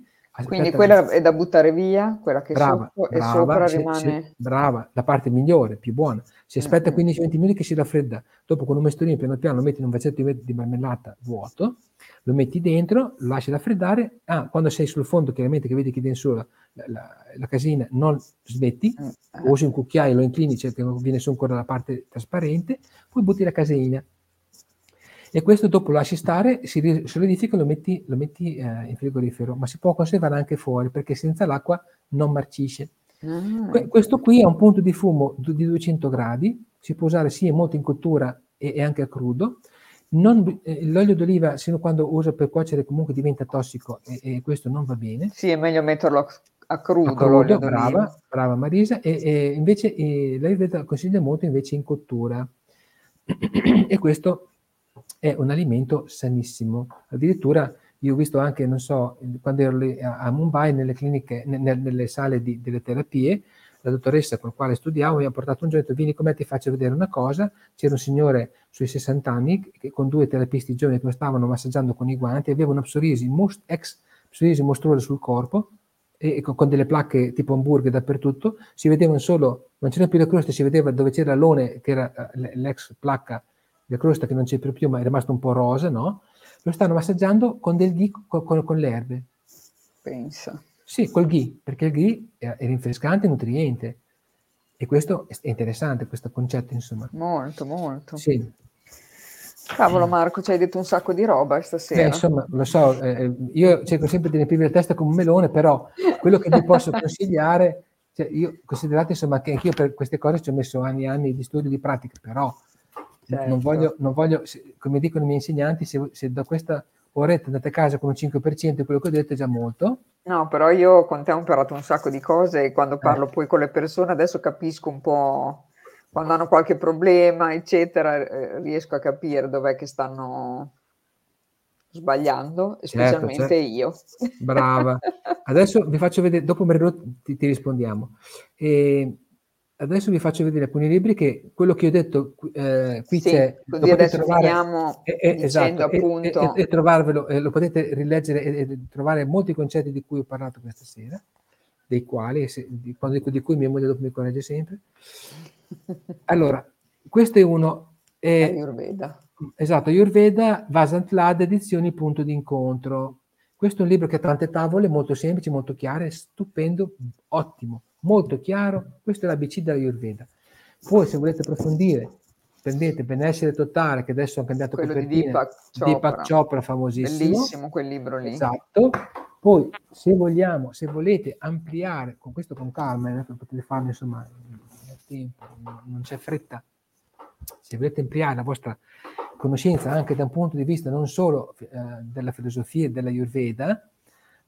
quindi quella è da buttare via, quella che brava, sotto brava, e sopra se, rimane... Se, brava, la parte migliore, più buona. Si aspetta mm-hmm. 15-20 minuti che si raffredda. Dopo con un mestolino piano piano lo metti in un vasetto di marmellata vuoto, lo metti dentro, lo lasci raffreddare. Ah, quando sei sul fondo, chiaramente che vedi che dentro la, la, la casina, non smetti, mm-hmm. usi un cucchiaio, lo inclini, cioè che viene su ancora la parte trasparente, poi butti la caseina e questo dopo lo lasci stare, si solidifica e lo metti, lo metti eh, in frigorifero, ma si può conservare anche fuori perché senza l'acqua non marcisce. Mm. Que- questo qui è un punto di fumo di 200 gradi, si può usare sia molto in cottura e, e anche a crudo. Non, eh, l'olio d'oliva, sino quando usa per cuocere, comunque diventa tossico e, e, questo non va bene. Sì, è meglio metterlo a crudo, a crudo brava, brava Marisa. E, e invece eh, l'Ayurveda consiglia molto invece in cottura. e questo è un alimento sanissimo. Addirittura io ho visto anche, non so, quando ero a Mumbai, nelle cliniche, nelle, nelle sale di, delle terapie, la dottoressa con la quale studiavo mi ha portato un giorno e ha detto vieni con me ti faccio vedere una cosa c'era un signore sui 60 anni che, con due terapisti giovani che lo stavano massaggiando con i guanti aveva una psorisi, most, ex psorisi mostruosa sul corpo e, con, con, delle placche tipo hamburger dappertutto si vedevano solo, non c'era più le croste si vedeva dove c'era l'one che era eh, l'ex placca la crosta che non c'è più, ma è rimasto un po' rosa, no? Lo stanno massaggiando con del ghee con, con, con le erbe. Pensa. Sì, col ghee, perché il ghee è, è rinfrescante e nutriente. E questo è interessante, questo concetto, insomma. Molto, molto. Sì. Cavolo Marco, ci hai detto un sacco di roba stasera. Beh, insomma, lo so, eh, io cerco sempre di riempire la testa come un melone, però quello che vi posso consigliare, cioè io considerate insomma che anch'io per queste cose ci ho messo anni e anni di studio e di pratica, però Certo. Non voglio, non voglio come dicono i miei insegnanti, se, se da questa oretta andate a casa con un 5% di quello che ho detto è già molto. No, però io con te ho imparato un sacco di cose e quando parlo eh. poi con le persone adesso capisco un po' quando hanno qualche problema, eccetera, eh, riesco a capire dov'è che stanno sbagliando, certo, specialmente certo, certo. io. Brava. Adesso vi faccio vedere, dopo ti, ti rispondiamo. E adesso vi faccio vedere alcuni libri che quello che ho detto eh, qui sì, c'è. Così adesso trovare, finiamo eh, eh, esatto, appunto. E, trovarvelo, eh, lo potete rileggere e, trovare molti concetti di cui ho parlato questa sera, dei quali, se, di, quando dico di cui mia moglie dopo mi corregge sempre. Allora, questo è uno. Eh, Ayurveda. Esatto, Ayurveda, Vasant Lad, edizioni punto d'incontro. Questo è un libro che ha tante tavole, molto semplice, molto chiare, stupendo, ottimo molto chiaro, questo è l'ABC della Ayurveda. Poi se volete approfondire, prendete Benessere Totale, che adesso hanno cambiato Quello copertina, di Deepak Chopra. Deepak Chopra, famosissimo. Bellissimo quel libro lì. Esatto. Poi se vogliamo, se volete ampliare, con questo con calma, eh, potete farlo insomma nel tempo, non c'è fretta, se volete ampliare la vostra conoscenza anche da un punto di vista non solo eh, della filosofia e della Ayurveda,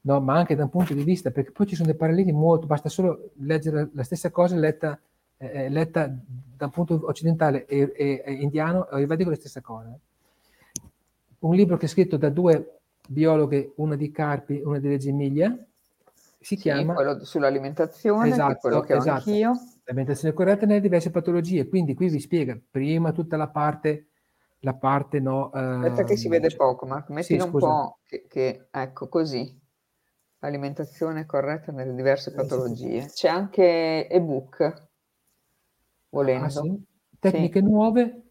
no? ma anche da un punto di vista, perché poi ci sono dei paralleli molto, basta solo leggere la stessa cosa letta, eh, letta da un punto occidentale e, e, e indiano, e va dico la stessa cosa. Un libro che è scritto da due biologhe, una di Carpi, una di Reggio Emilia, si sì, chiama... quello sull'alimentazione, esatto, quello che ho esatto. anch'io. L'alimentazione corretta nelle diverse patologie, quindi qui vi spiega prima tutta la parte, la parte no... Aspetta che si vede poco, ma mettila sì, un po' che, che, ecco, così. Alimentazione corretta nelle diverse patologie. C'è anche ebook, volendo. Ah, sì? Tecniche sì. nuove.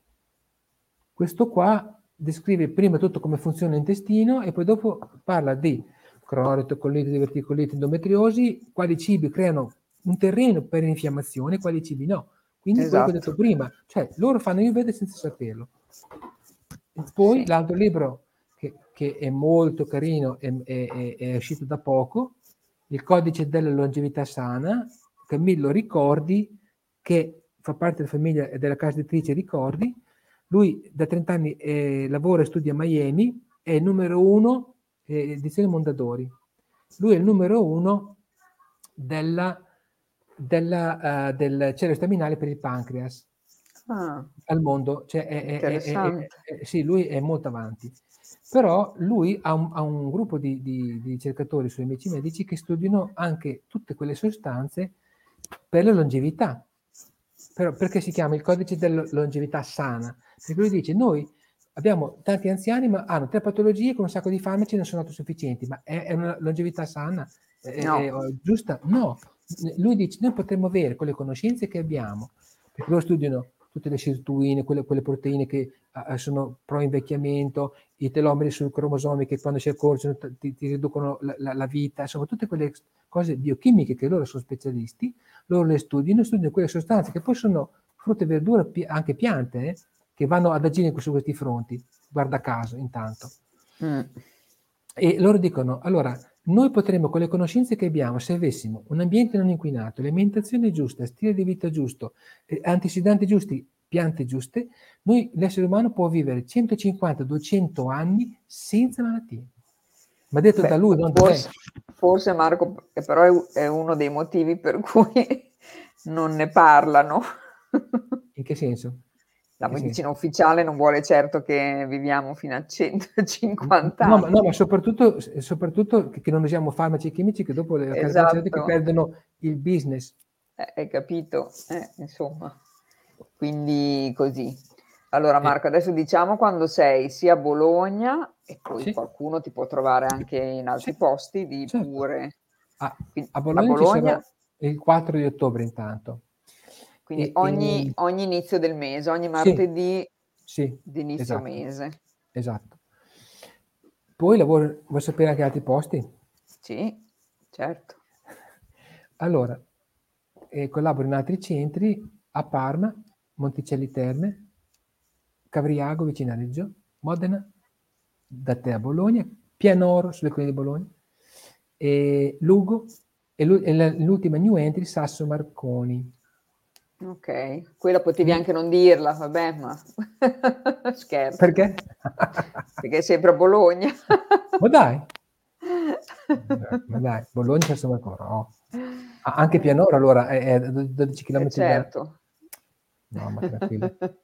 Questo qua descrive prima tutto come funziona l'intestino e poi dopo parla di cronoreto, collite, diverticolite, endometriosi, quali cibi creano un terreno per l'infiammazione, quali cibi no. Quindi esatto. quello che ho detto esatto. prima, cioè loro fanno io vedo senza saperlo. Poi sì. l'altro libro che, è molto carino, è, è, è, uscito da poco, Il codice della longevità sana, Camillo Ricordi, che fa parte della famiglia e della casa editrice Ricordi. Lui da 30 anni eh, lavora e studia a Miami, è il numero uno, eh, edizione Mondadori. Lui è il numero uno della della, uh, del cielo staminale per il pancreas ah. al mondo. Cioè è, è, è, sì, lui è molto avanti. Però lui ha un, ha un gruppo di, di, di, ricercatori, suoi amici medici, che studiano anche tutte quelle sostanze per la longevità. Però perché si chiama il codice della longevità sana? Perché lui dice, noi abbiamo tanti anziani, ma hanno tre patologie con un sacco di farmaci non sono autosufficienti, ma è, è una longevità sana? No. È, è, giusta? No, lui dice, noi potremmo avere con le conoscenze che abbiamo, perché loro studiano tutte le sirtuine, quelle, quelle proteine che uh, sono pro invecchiamento, i telomeri sui cromosomi che quando si accorgono ti, ti riducono la, la, la, vita, insomma tutte quelle cose biochimiche che loro sono specialisti, loro le studiano, studiano quelle sostanze che poi sono frutta e verdura, anche piante, eh, che vanno ad agire su questi fronti, guarda caso intanto. Mm. E loro dicono, allora, noi potremmo, con le conoscenze che abbiamo, se avessimo un ambiente non inquinato, alimentazione giusta, stile di vita giusto, eh, antiossidanti giusti, piante giuste, noi, l'essere umano può vivere 150-200 anni senza malattie. Ma detto Beh, da lui, non forse, forse Marco, però è uno dei motivi per cui non ne parlano. In che senso? La medicina sì. ufficiale non vuole certo che viviamo fino a 150 anni. No, ma, no, ma soprattutto, soprattutto, che non usiamo farmaci chimici che dopo le esatto. che perdono il business. Eh, hai capito? Eh, insomma, quindi così. Allora Marco, adesso diciamo quando sei sia a Bologna e poi sì. qualcuno ti può trovare anche in altri posti, di certo. pure. Ah, a Bologna, a Bologna... il 4 di ottobre intanto. Quindi ogni, in... ogni, inizio del mese, ogni martedì sì, di inizio esatto, mese. Esatto. Poi lavoro, vuoi sapere anche altri posti? Sì, certo. Allora, eh, collaboro in altri centri a Parma, Monticelli Terme, Cavriago vicino a Reggio, Modena, da te a Bologna, Pianoro sulle colline di Bologna, e Lugo e l'ultima new entry Sasso Marconi. Ok, quella potevi anche non dirla, vabbè, ma scherzo. Perché? Perché è sempre a Bologna. ma dai. Ma dai, Bologna c'è sempre ancora. Oh. anche Pianoro allora è, è 12 km eh certo. Da... No, ma tranquillo.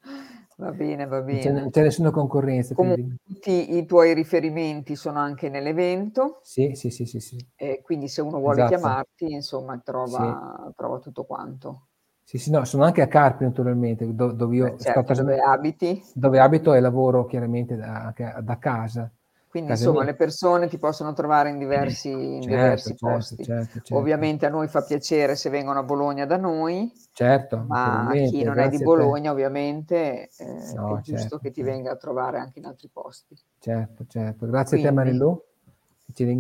Va bene, va bene. Non c'è, c'è nessuna concorrenza. Quindi... tutti i tuoi riferimenti sono anche nell'evento. Sì, sì, sì, sì. sì. E quindi se uno vuole esatto. chiamarti, insomma, trova, sì. trova tutto quanto. Sì, sì, no, sono anche a Carpi naturalmente, do, dove io certo, dove abiti. Dove abito e lavoro chiaramente da, da casa. Quindi casa insomma le persone ti possono trovare in diversi, in certo, diversi certo, posti. Certo, certo, Ovviamente a noi fa piacere se vengono a Bologna da noi, certo, ma a chi non è di Bologna ovviamente eh, no, è giusto che ti venga a trovare anche in altri posti. Certo, certo. Grazie Quindi, a te Marilù.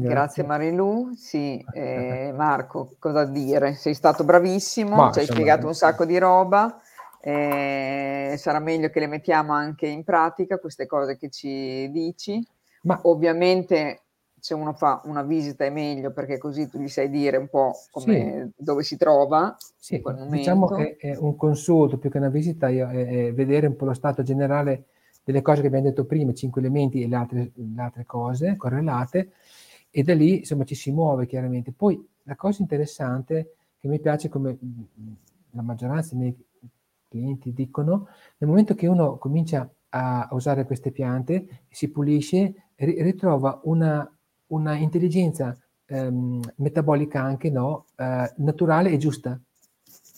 Grazie Marilu, sì, eh, Marco, cosa dire? Sei stato bravissimo, Ma, ci hai spiegato un sacco di roba, eh, sarà meglio che le mettiamo anche in pratica queste cose che ci dici. Ma ovviamente se uno fa una visita è meglio perché così tu gli sai dire un po' come, sì. dove si trova. Sì, diciamo che è un consulto più che una visita, è, è vedere un po' lo stato generale delle cose che abbiamo detto prima, cinque elementi e le altre, le altre cose correlate, e da lì insomma ci si muove chiaramente. Poi la cosa interessante che mi piace come la maggioranza dei miei clienti dicono, nel momento che uno comincia a usare queste piante, si pulisce, ritrova una, una intelligenza ehm, metabolica anche no, eh, naturale e giusta.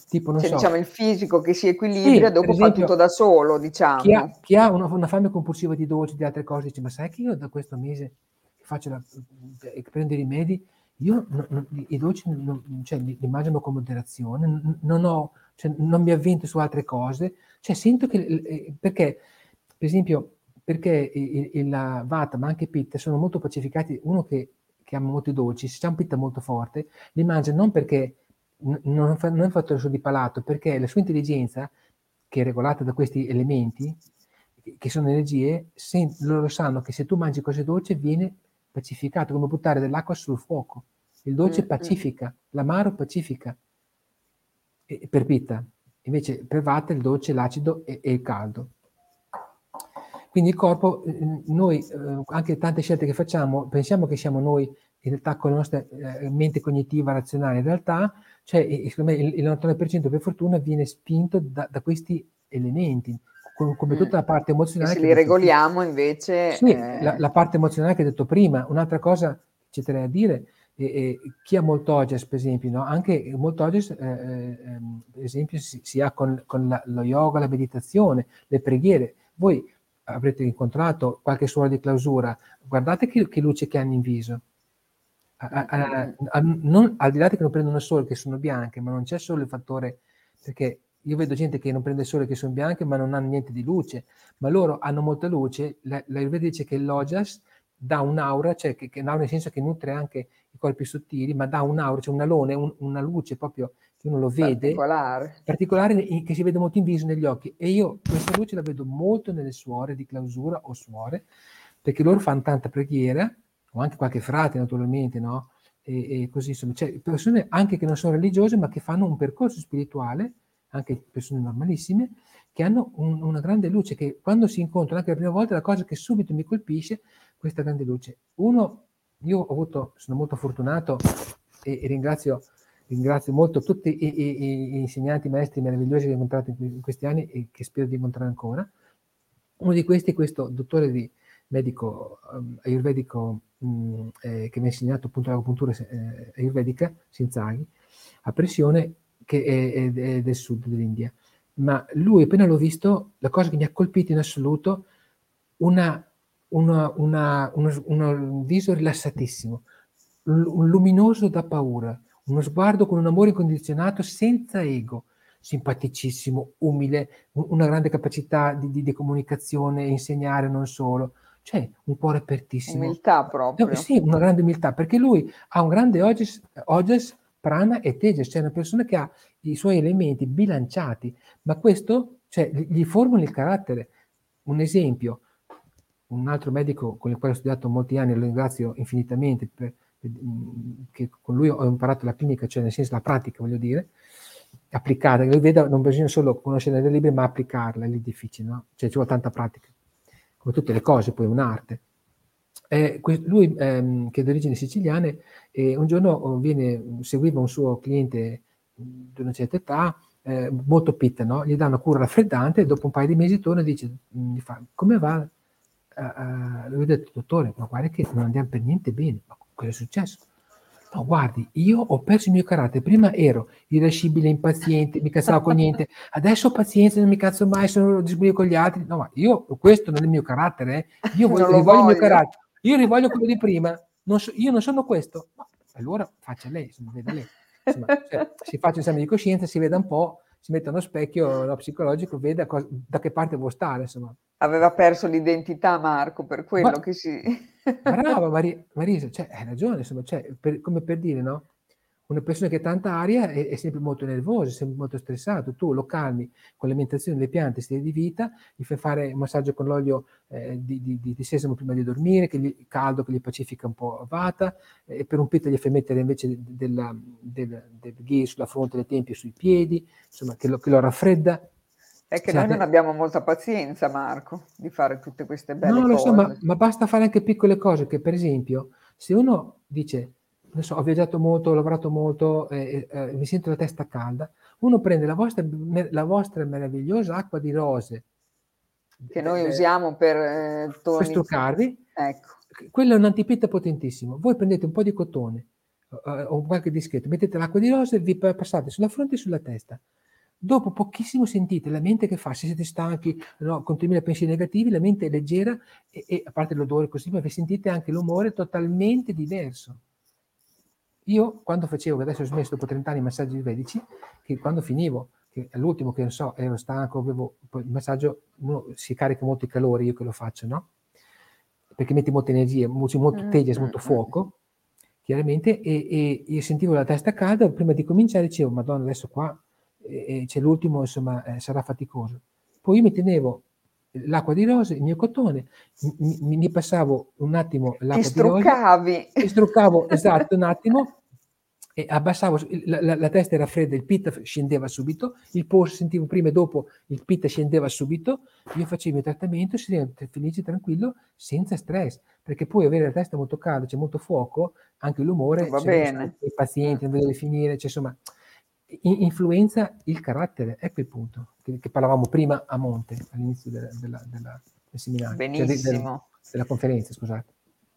tipo, non cioè, so. diciamo il fisico che si equilibra, sì, dopo esempio, fa tutto da solo, diciamo. Chi ha, chi ha una, una, fame compulsiva di dolci, di altre cose, dice, ma sai che io da questo mese faccio la, eh, prendo i rimedi, io non, i dolci non, cioè, li, li mangio con moderazione, non, ho, cioè, non mi avvento su altre cose, cioè sento che, eh, perché, per esempio, perché il, il, la Vata, ma anche Pitta, sono molto pacificati, uno che, che ama molto i dolci, se c'è un Pitta molto forte, li mangia non perché non, fa, non è un fattore solo di palato, perché la sua intelligenza, che è regolata da questi elementi, che sono energie, se, loro sanno che se tu mangi cose dolci viene pacificato, come buttare dell'acqua sul fuoco. Il dolce mm, mm. pacifica, l'amaro pacifica. E, per Pitta. Invece per Vata il dolce, l'acido e, e il caldo. Quindi il corpo, eh, noi eh, anche tante scelte che facciamo, pensiamo che siamo noi in realtà con la nostra eh, mente cognitiva razionale, in realtà cioè, il, il 99% per fortuna viene spinto da, da questi elementi, come tutta la parte emozionale. E se li regoliamo prima. invece... Sì, eh... la, la, parte emozionale che ho detto prima. Un'altra cosa ci terrei a dire, è, è, chi ha molto oges, per esempio, no? anche molto oges, eh, eh, per esempio, si, si ha con, con la, lo yoga, la meditazione, le preghiere. Voi avrete incontrato qualche suono di clausura, guardate che, che luce che hanno in viso a, a, a, non, al di là di che non prendono sole che sono bianche, ma non c'è solo il fattore, perché io vedo gente che non prende sole che sono bianche ma non hanno niente di luce, ma loro hanno molta luce, la, la dice che l'ojas dà un'aura, cioè che, che un'aura nel senso che nutre anche i corpi sottili, ma dà un'aura, cioè un alone, un, una luce proprio che uno lo vede, particolare. particolare, che si vede molto in viso negli occhi. E io questa luce la vedo molto nelle suore di clausura o suore, perché loro fanno tanta preghiera, o anche qualche frate naturalmente, no? E, e così insomma, c'è persone anche che non sono religiose ma che fanno un percorso spirituale, anche persone normalissime, che hanno un, una grande luce, che quando si incontrano anche la prima volta la cosa che subito mi colpisce, questa grande luce. Uno, io ho avuto, sono molto fortunato e, e ringrazio, ringrazio molto tutti i, i, i, insegnanti, maestri meravigliosi che ho incontrato in, questi anni e che spero di incontrare ancora. Uno di questi è questo dottore di medico um, ayurvedico mh, eh, che mi ha insegnato appunto l'agopuntura eh, ayurvedica, Sinzaghi, a pressione, che è, è, è, del sud dell'India. Ma lui, appena l'ho visto, la cosa che mi ha colpito in assoluto, una, una, una, uno, un viso rilassatissimo, un luminoso da paura, uno sguardo con un amore incondizionato senza ego, simpaticissimo, umile, una grande capacità di, di, di comunicazione, insegnare non solo, c'è un cuore apertissimo. Umiltà proprio. Eh, sì, una grande umiltà, perché lui ha un grande oges, oges prana e tejas, cioè una persona che ha i suoi elementi bilanciati, ma questo cioè, gli formano il carattere. Un esempio, un altro medico con il quale ho studiato molti anni, lo ringrazio infinitamente, per, per, che con lui ho imparato la clinica, cioè nel senso la pratica, voglio dire, applicata, lui vede, non bisogna solo conoscere le libri, ma applicarla, è lì difficile, no? Cioè ci vuole tanta pratica come tutte le cose, poi un'arte. Eh, lui, ehm, che è di origini siciliane, eh, un giorno oh, viene, seguiva un suo cliente di una certa età, eh, molto pitta, no? gli una cura raffreddante e dopo un paio di mesi torna e dice, fa, come va? Uh, lui ha detto, dottore, ma guarda che non andiamo per niente bene, ma cosa è successo? No, guardi, io ho perso il mio carattere. Prima ero irascibile, impaziente, mi cazzavo con niente. Adesso ho pazienza, non mi cazzo mai, sono disponibile con gli altri. No, ma io, questo non è il mio carattere. Eh. Io voglio, voglio. il mio carattere. Io rivoglio quello di prima. Non so, io non sono questo. Ma allora faccia lei, insomma, veda lei. Insomma, cioè, si faccia esame di coscienza, si veda un po', si mette uno specchio no, psicologico, veda cosa, da che parte vuole stare. Insomma. Aveva perso l'identità Marco, per quello ma, che si... brava Mar- Marisa, cioè, hai ragione, insomma, cioè, per, come per dire, no? Una persona che ha tanta aria è, è, sempre molto nervosa, è sempre molto stressato. Tu lo calmi con l'alimentazione delle piante, stile di vita, gli fai fare un massaggio con l'olio eh, di, di, di, sesamo prima di dormire, che gli, caldo che gli pacifica un po' vata, eh, e per un pito gli fai mettere invece della, del, del ghee sulla fronte, le tempie, sui piedi, insomma, che lo, che lo raffredda è che noi non abbiamo molta pazienza, Marco, di fare tutte queste belle no, cose. No, lo so, ma, ma, basta fare anche piccole cose, che per esempio, se uno dice, so, ho viaggiato molto, ho lavorato molto, eh, eh, mi sento la testa calda, uno prende la vostra, la vostra meravigliosa acqua di rose. Che noi usiamo per, eh, per struccarvi. Ecco. Quello è un antipita potentissimo. Voi prendete un po' di cotone o qualche dischetto, mettete l'acqua di rose e vi passate sulla fronte e sulla testa dopo pochissimo sentite la mente che fa, se siete stanchi, no, con 3000 pensieri negativi, la mente è leggera e, e a parte l'odore così, ma vi sentite anche l'umore totalmente diverso. Io quando facevo, adesso ho smesso dopo 30 anni i massaggi vedici, che quando finivo, che all'ultimo che non so, ero stanco, avevo, il massaggio uno si carica molto i calori, io che lo faccio, no? Perché metti molta energia, molto, molto teges, molto fuoco, chiaramente, e, e, io sentivo la testa calda, prima di cominciare dicevo, madonna, adesso qua eh, c'è l'ultimo, insomma, eh, sarà faticoso. Poi io mi tenevo l'acqua di rose, il mio cotone, mi, mi passavo un attimo l'acqua di rose, mi struccavo esatto un attimo e abbassavo, la, la, la, testa era fredda, il pit scendeva subito, il polso sentivo prima e dopo, il pit scendeva subito, io facevo il trattamento, felice, tranquillo, senza stress, perché poi avere la testa molto calda, c'è molto fuoco, anche l'umore, va bene. i pazienti, non deve finire, cioè, insomma, influenza il carattere, ecco il punto, che, che parlavamo prima a monte, all'inizio della, della, della, del seminario, Benissimo. Cioè del, della conferenza, scusate.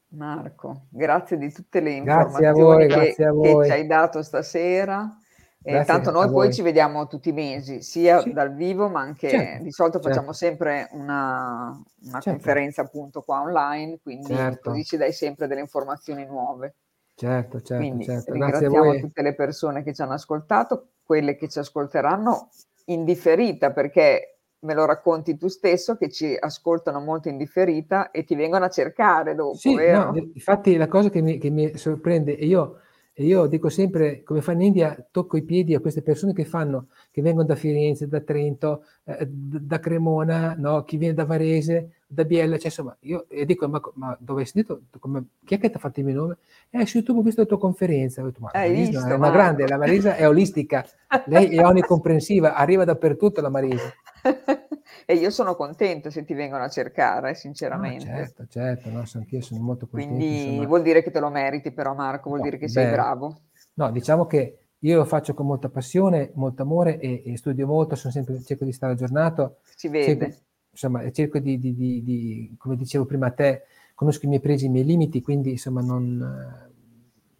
Marco, grazie di tutte le informazioni voi, che, che, ci hai dato stasera. Eh, tanto noi poi ci vediamo tutti i mesi, sia sì. dal vivo, ma anche certo. di solito facciamo certo. sempre una, una certo. conferenza appunto qua online, quindi certo. così ci dai sempre delle informazioni nuove. Certo, certo, quindi certo. ringraziamo tutte le persone che ci hanno ascoltato, quelle che ci ascolteranno in differita, perché me lo racconti tu stesso che ci ascoltano molto in differita e ti vengono a cercare dopo, sì? No, infatti la cosa che mi, che mi sorprende, io, io dico sempre, come fanno in India, tocco i piedi a queste persone che fanno, che vengono da Firenze, da Trento, eh, da Cremona, no? chi viene da Varese, da Biella, cioè insomma, io dico, ma, ma dove hai sentito? Come, chi è che ti ha fatto il mio nome? Eh, su YouTube ho visto la tua conferenza. Ho detto, ma Hai Marisa visto, è una grande, la Marisa è olistica, lei è onnicomprensiva, arriva dappertutto la Marisa. e io sono contento se ti vengono a cercare, sinceramente. Ah, certo, certo, no, anch'io sono molto contento. Quindi insomma. vuol dire che te lo meriti però Marco, vuol no, dire che sei beh, bravo. No, diciamo che io lo faccio con molta passione, molto amore e, e studio molto, sempre, cerco di stare aggiornato. Si vede. Cerco, insomma, cerco di, di, di, di, come dicevo prima a te, conosco i miei pregi, i miei limiti, quindi insomma non...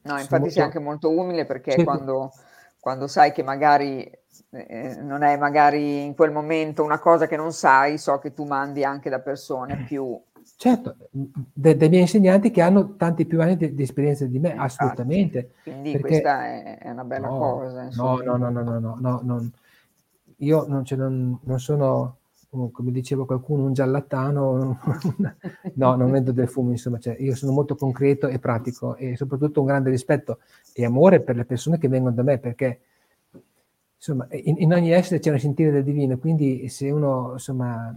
No, infatti molto... sei anche molto umile perché cerco... quando, quando, sai che magari eh, non è magari in quel momento una cosa che non sai, so che tu mandi anche da persone più... Certo, de, dei miei insegnanti che hanno tanti più anni di, di esperienza di me, Infatti, assolutamente. Quindi perché... questa è, è, una bella no, cosa. No, no, no, no, no, no, no, no, io non, non, non sono come diceva qualcuno, un giallattano, no, non vendo del fumo, insomma, cioè, io sono molto concreto e pratico e soprattutto un grande rispetto e amore per le persone che vengono da me, perché insomma, in, in ogni essere c'è un sentire del divino, quindi se uno insomma,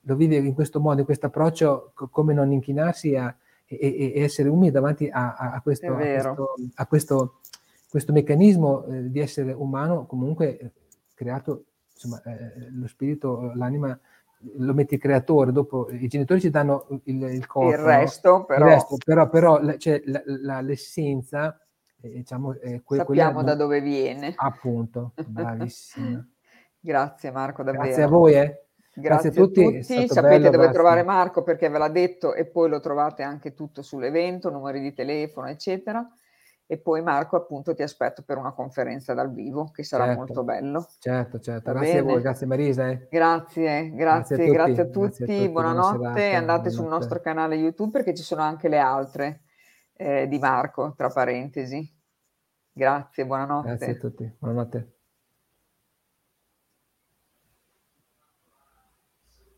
lo vive in questo modo, in questo approccio, come non inchinarsi a, e, e, essere umili davanti a, a, questo, questo, a, questo, questo, meccanismo eh, di essere umano comunque eh, creato insomma, eh, lo spirito, l'anima lo metti il creatore, dopo i genitori ci danno il, il corpo. Il resto, no? però. Il resto, però, però cioè, la, la, l'essenza, eh, diciamo, è que- Sappiamo da dove viene. Appunto, bravissima. Grazie Marco, davvero. Grazie a voi, eh. Grazie, Grazie, a tutti. tutti. Sapete bello, dove basta. trovare Marco perché ve l'ha detto e poi lo trovate anche tutto sull'evento, numeri di telefono, eccetera e poi Marco appunto ti aspetto per una conferenza dal vivo che sarà certo, molto bello. Certo, certo, grazie a voi, grazie Marisa. Eh. Grazie, grazie, grazie, a tutti, grazie a tutti, buonanotte, serata, andate buonanotte. sul nostro canale YouTube perché ci sono anche le altre eh, di Marco, tra parentesi. Grazie, buonanotte. Grazie a tutti, buonanotte.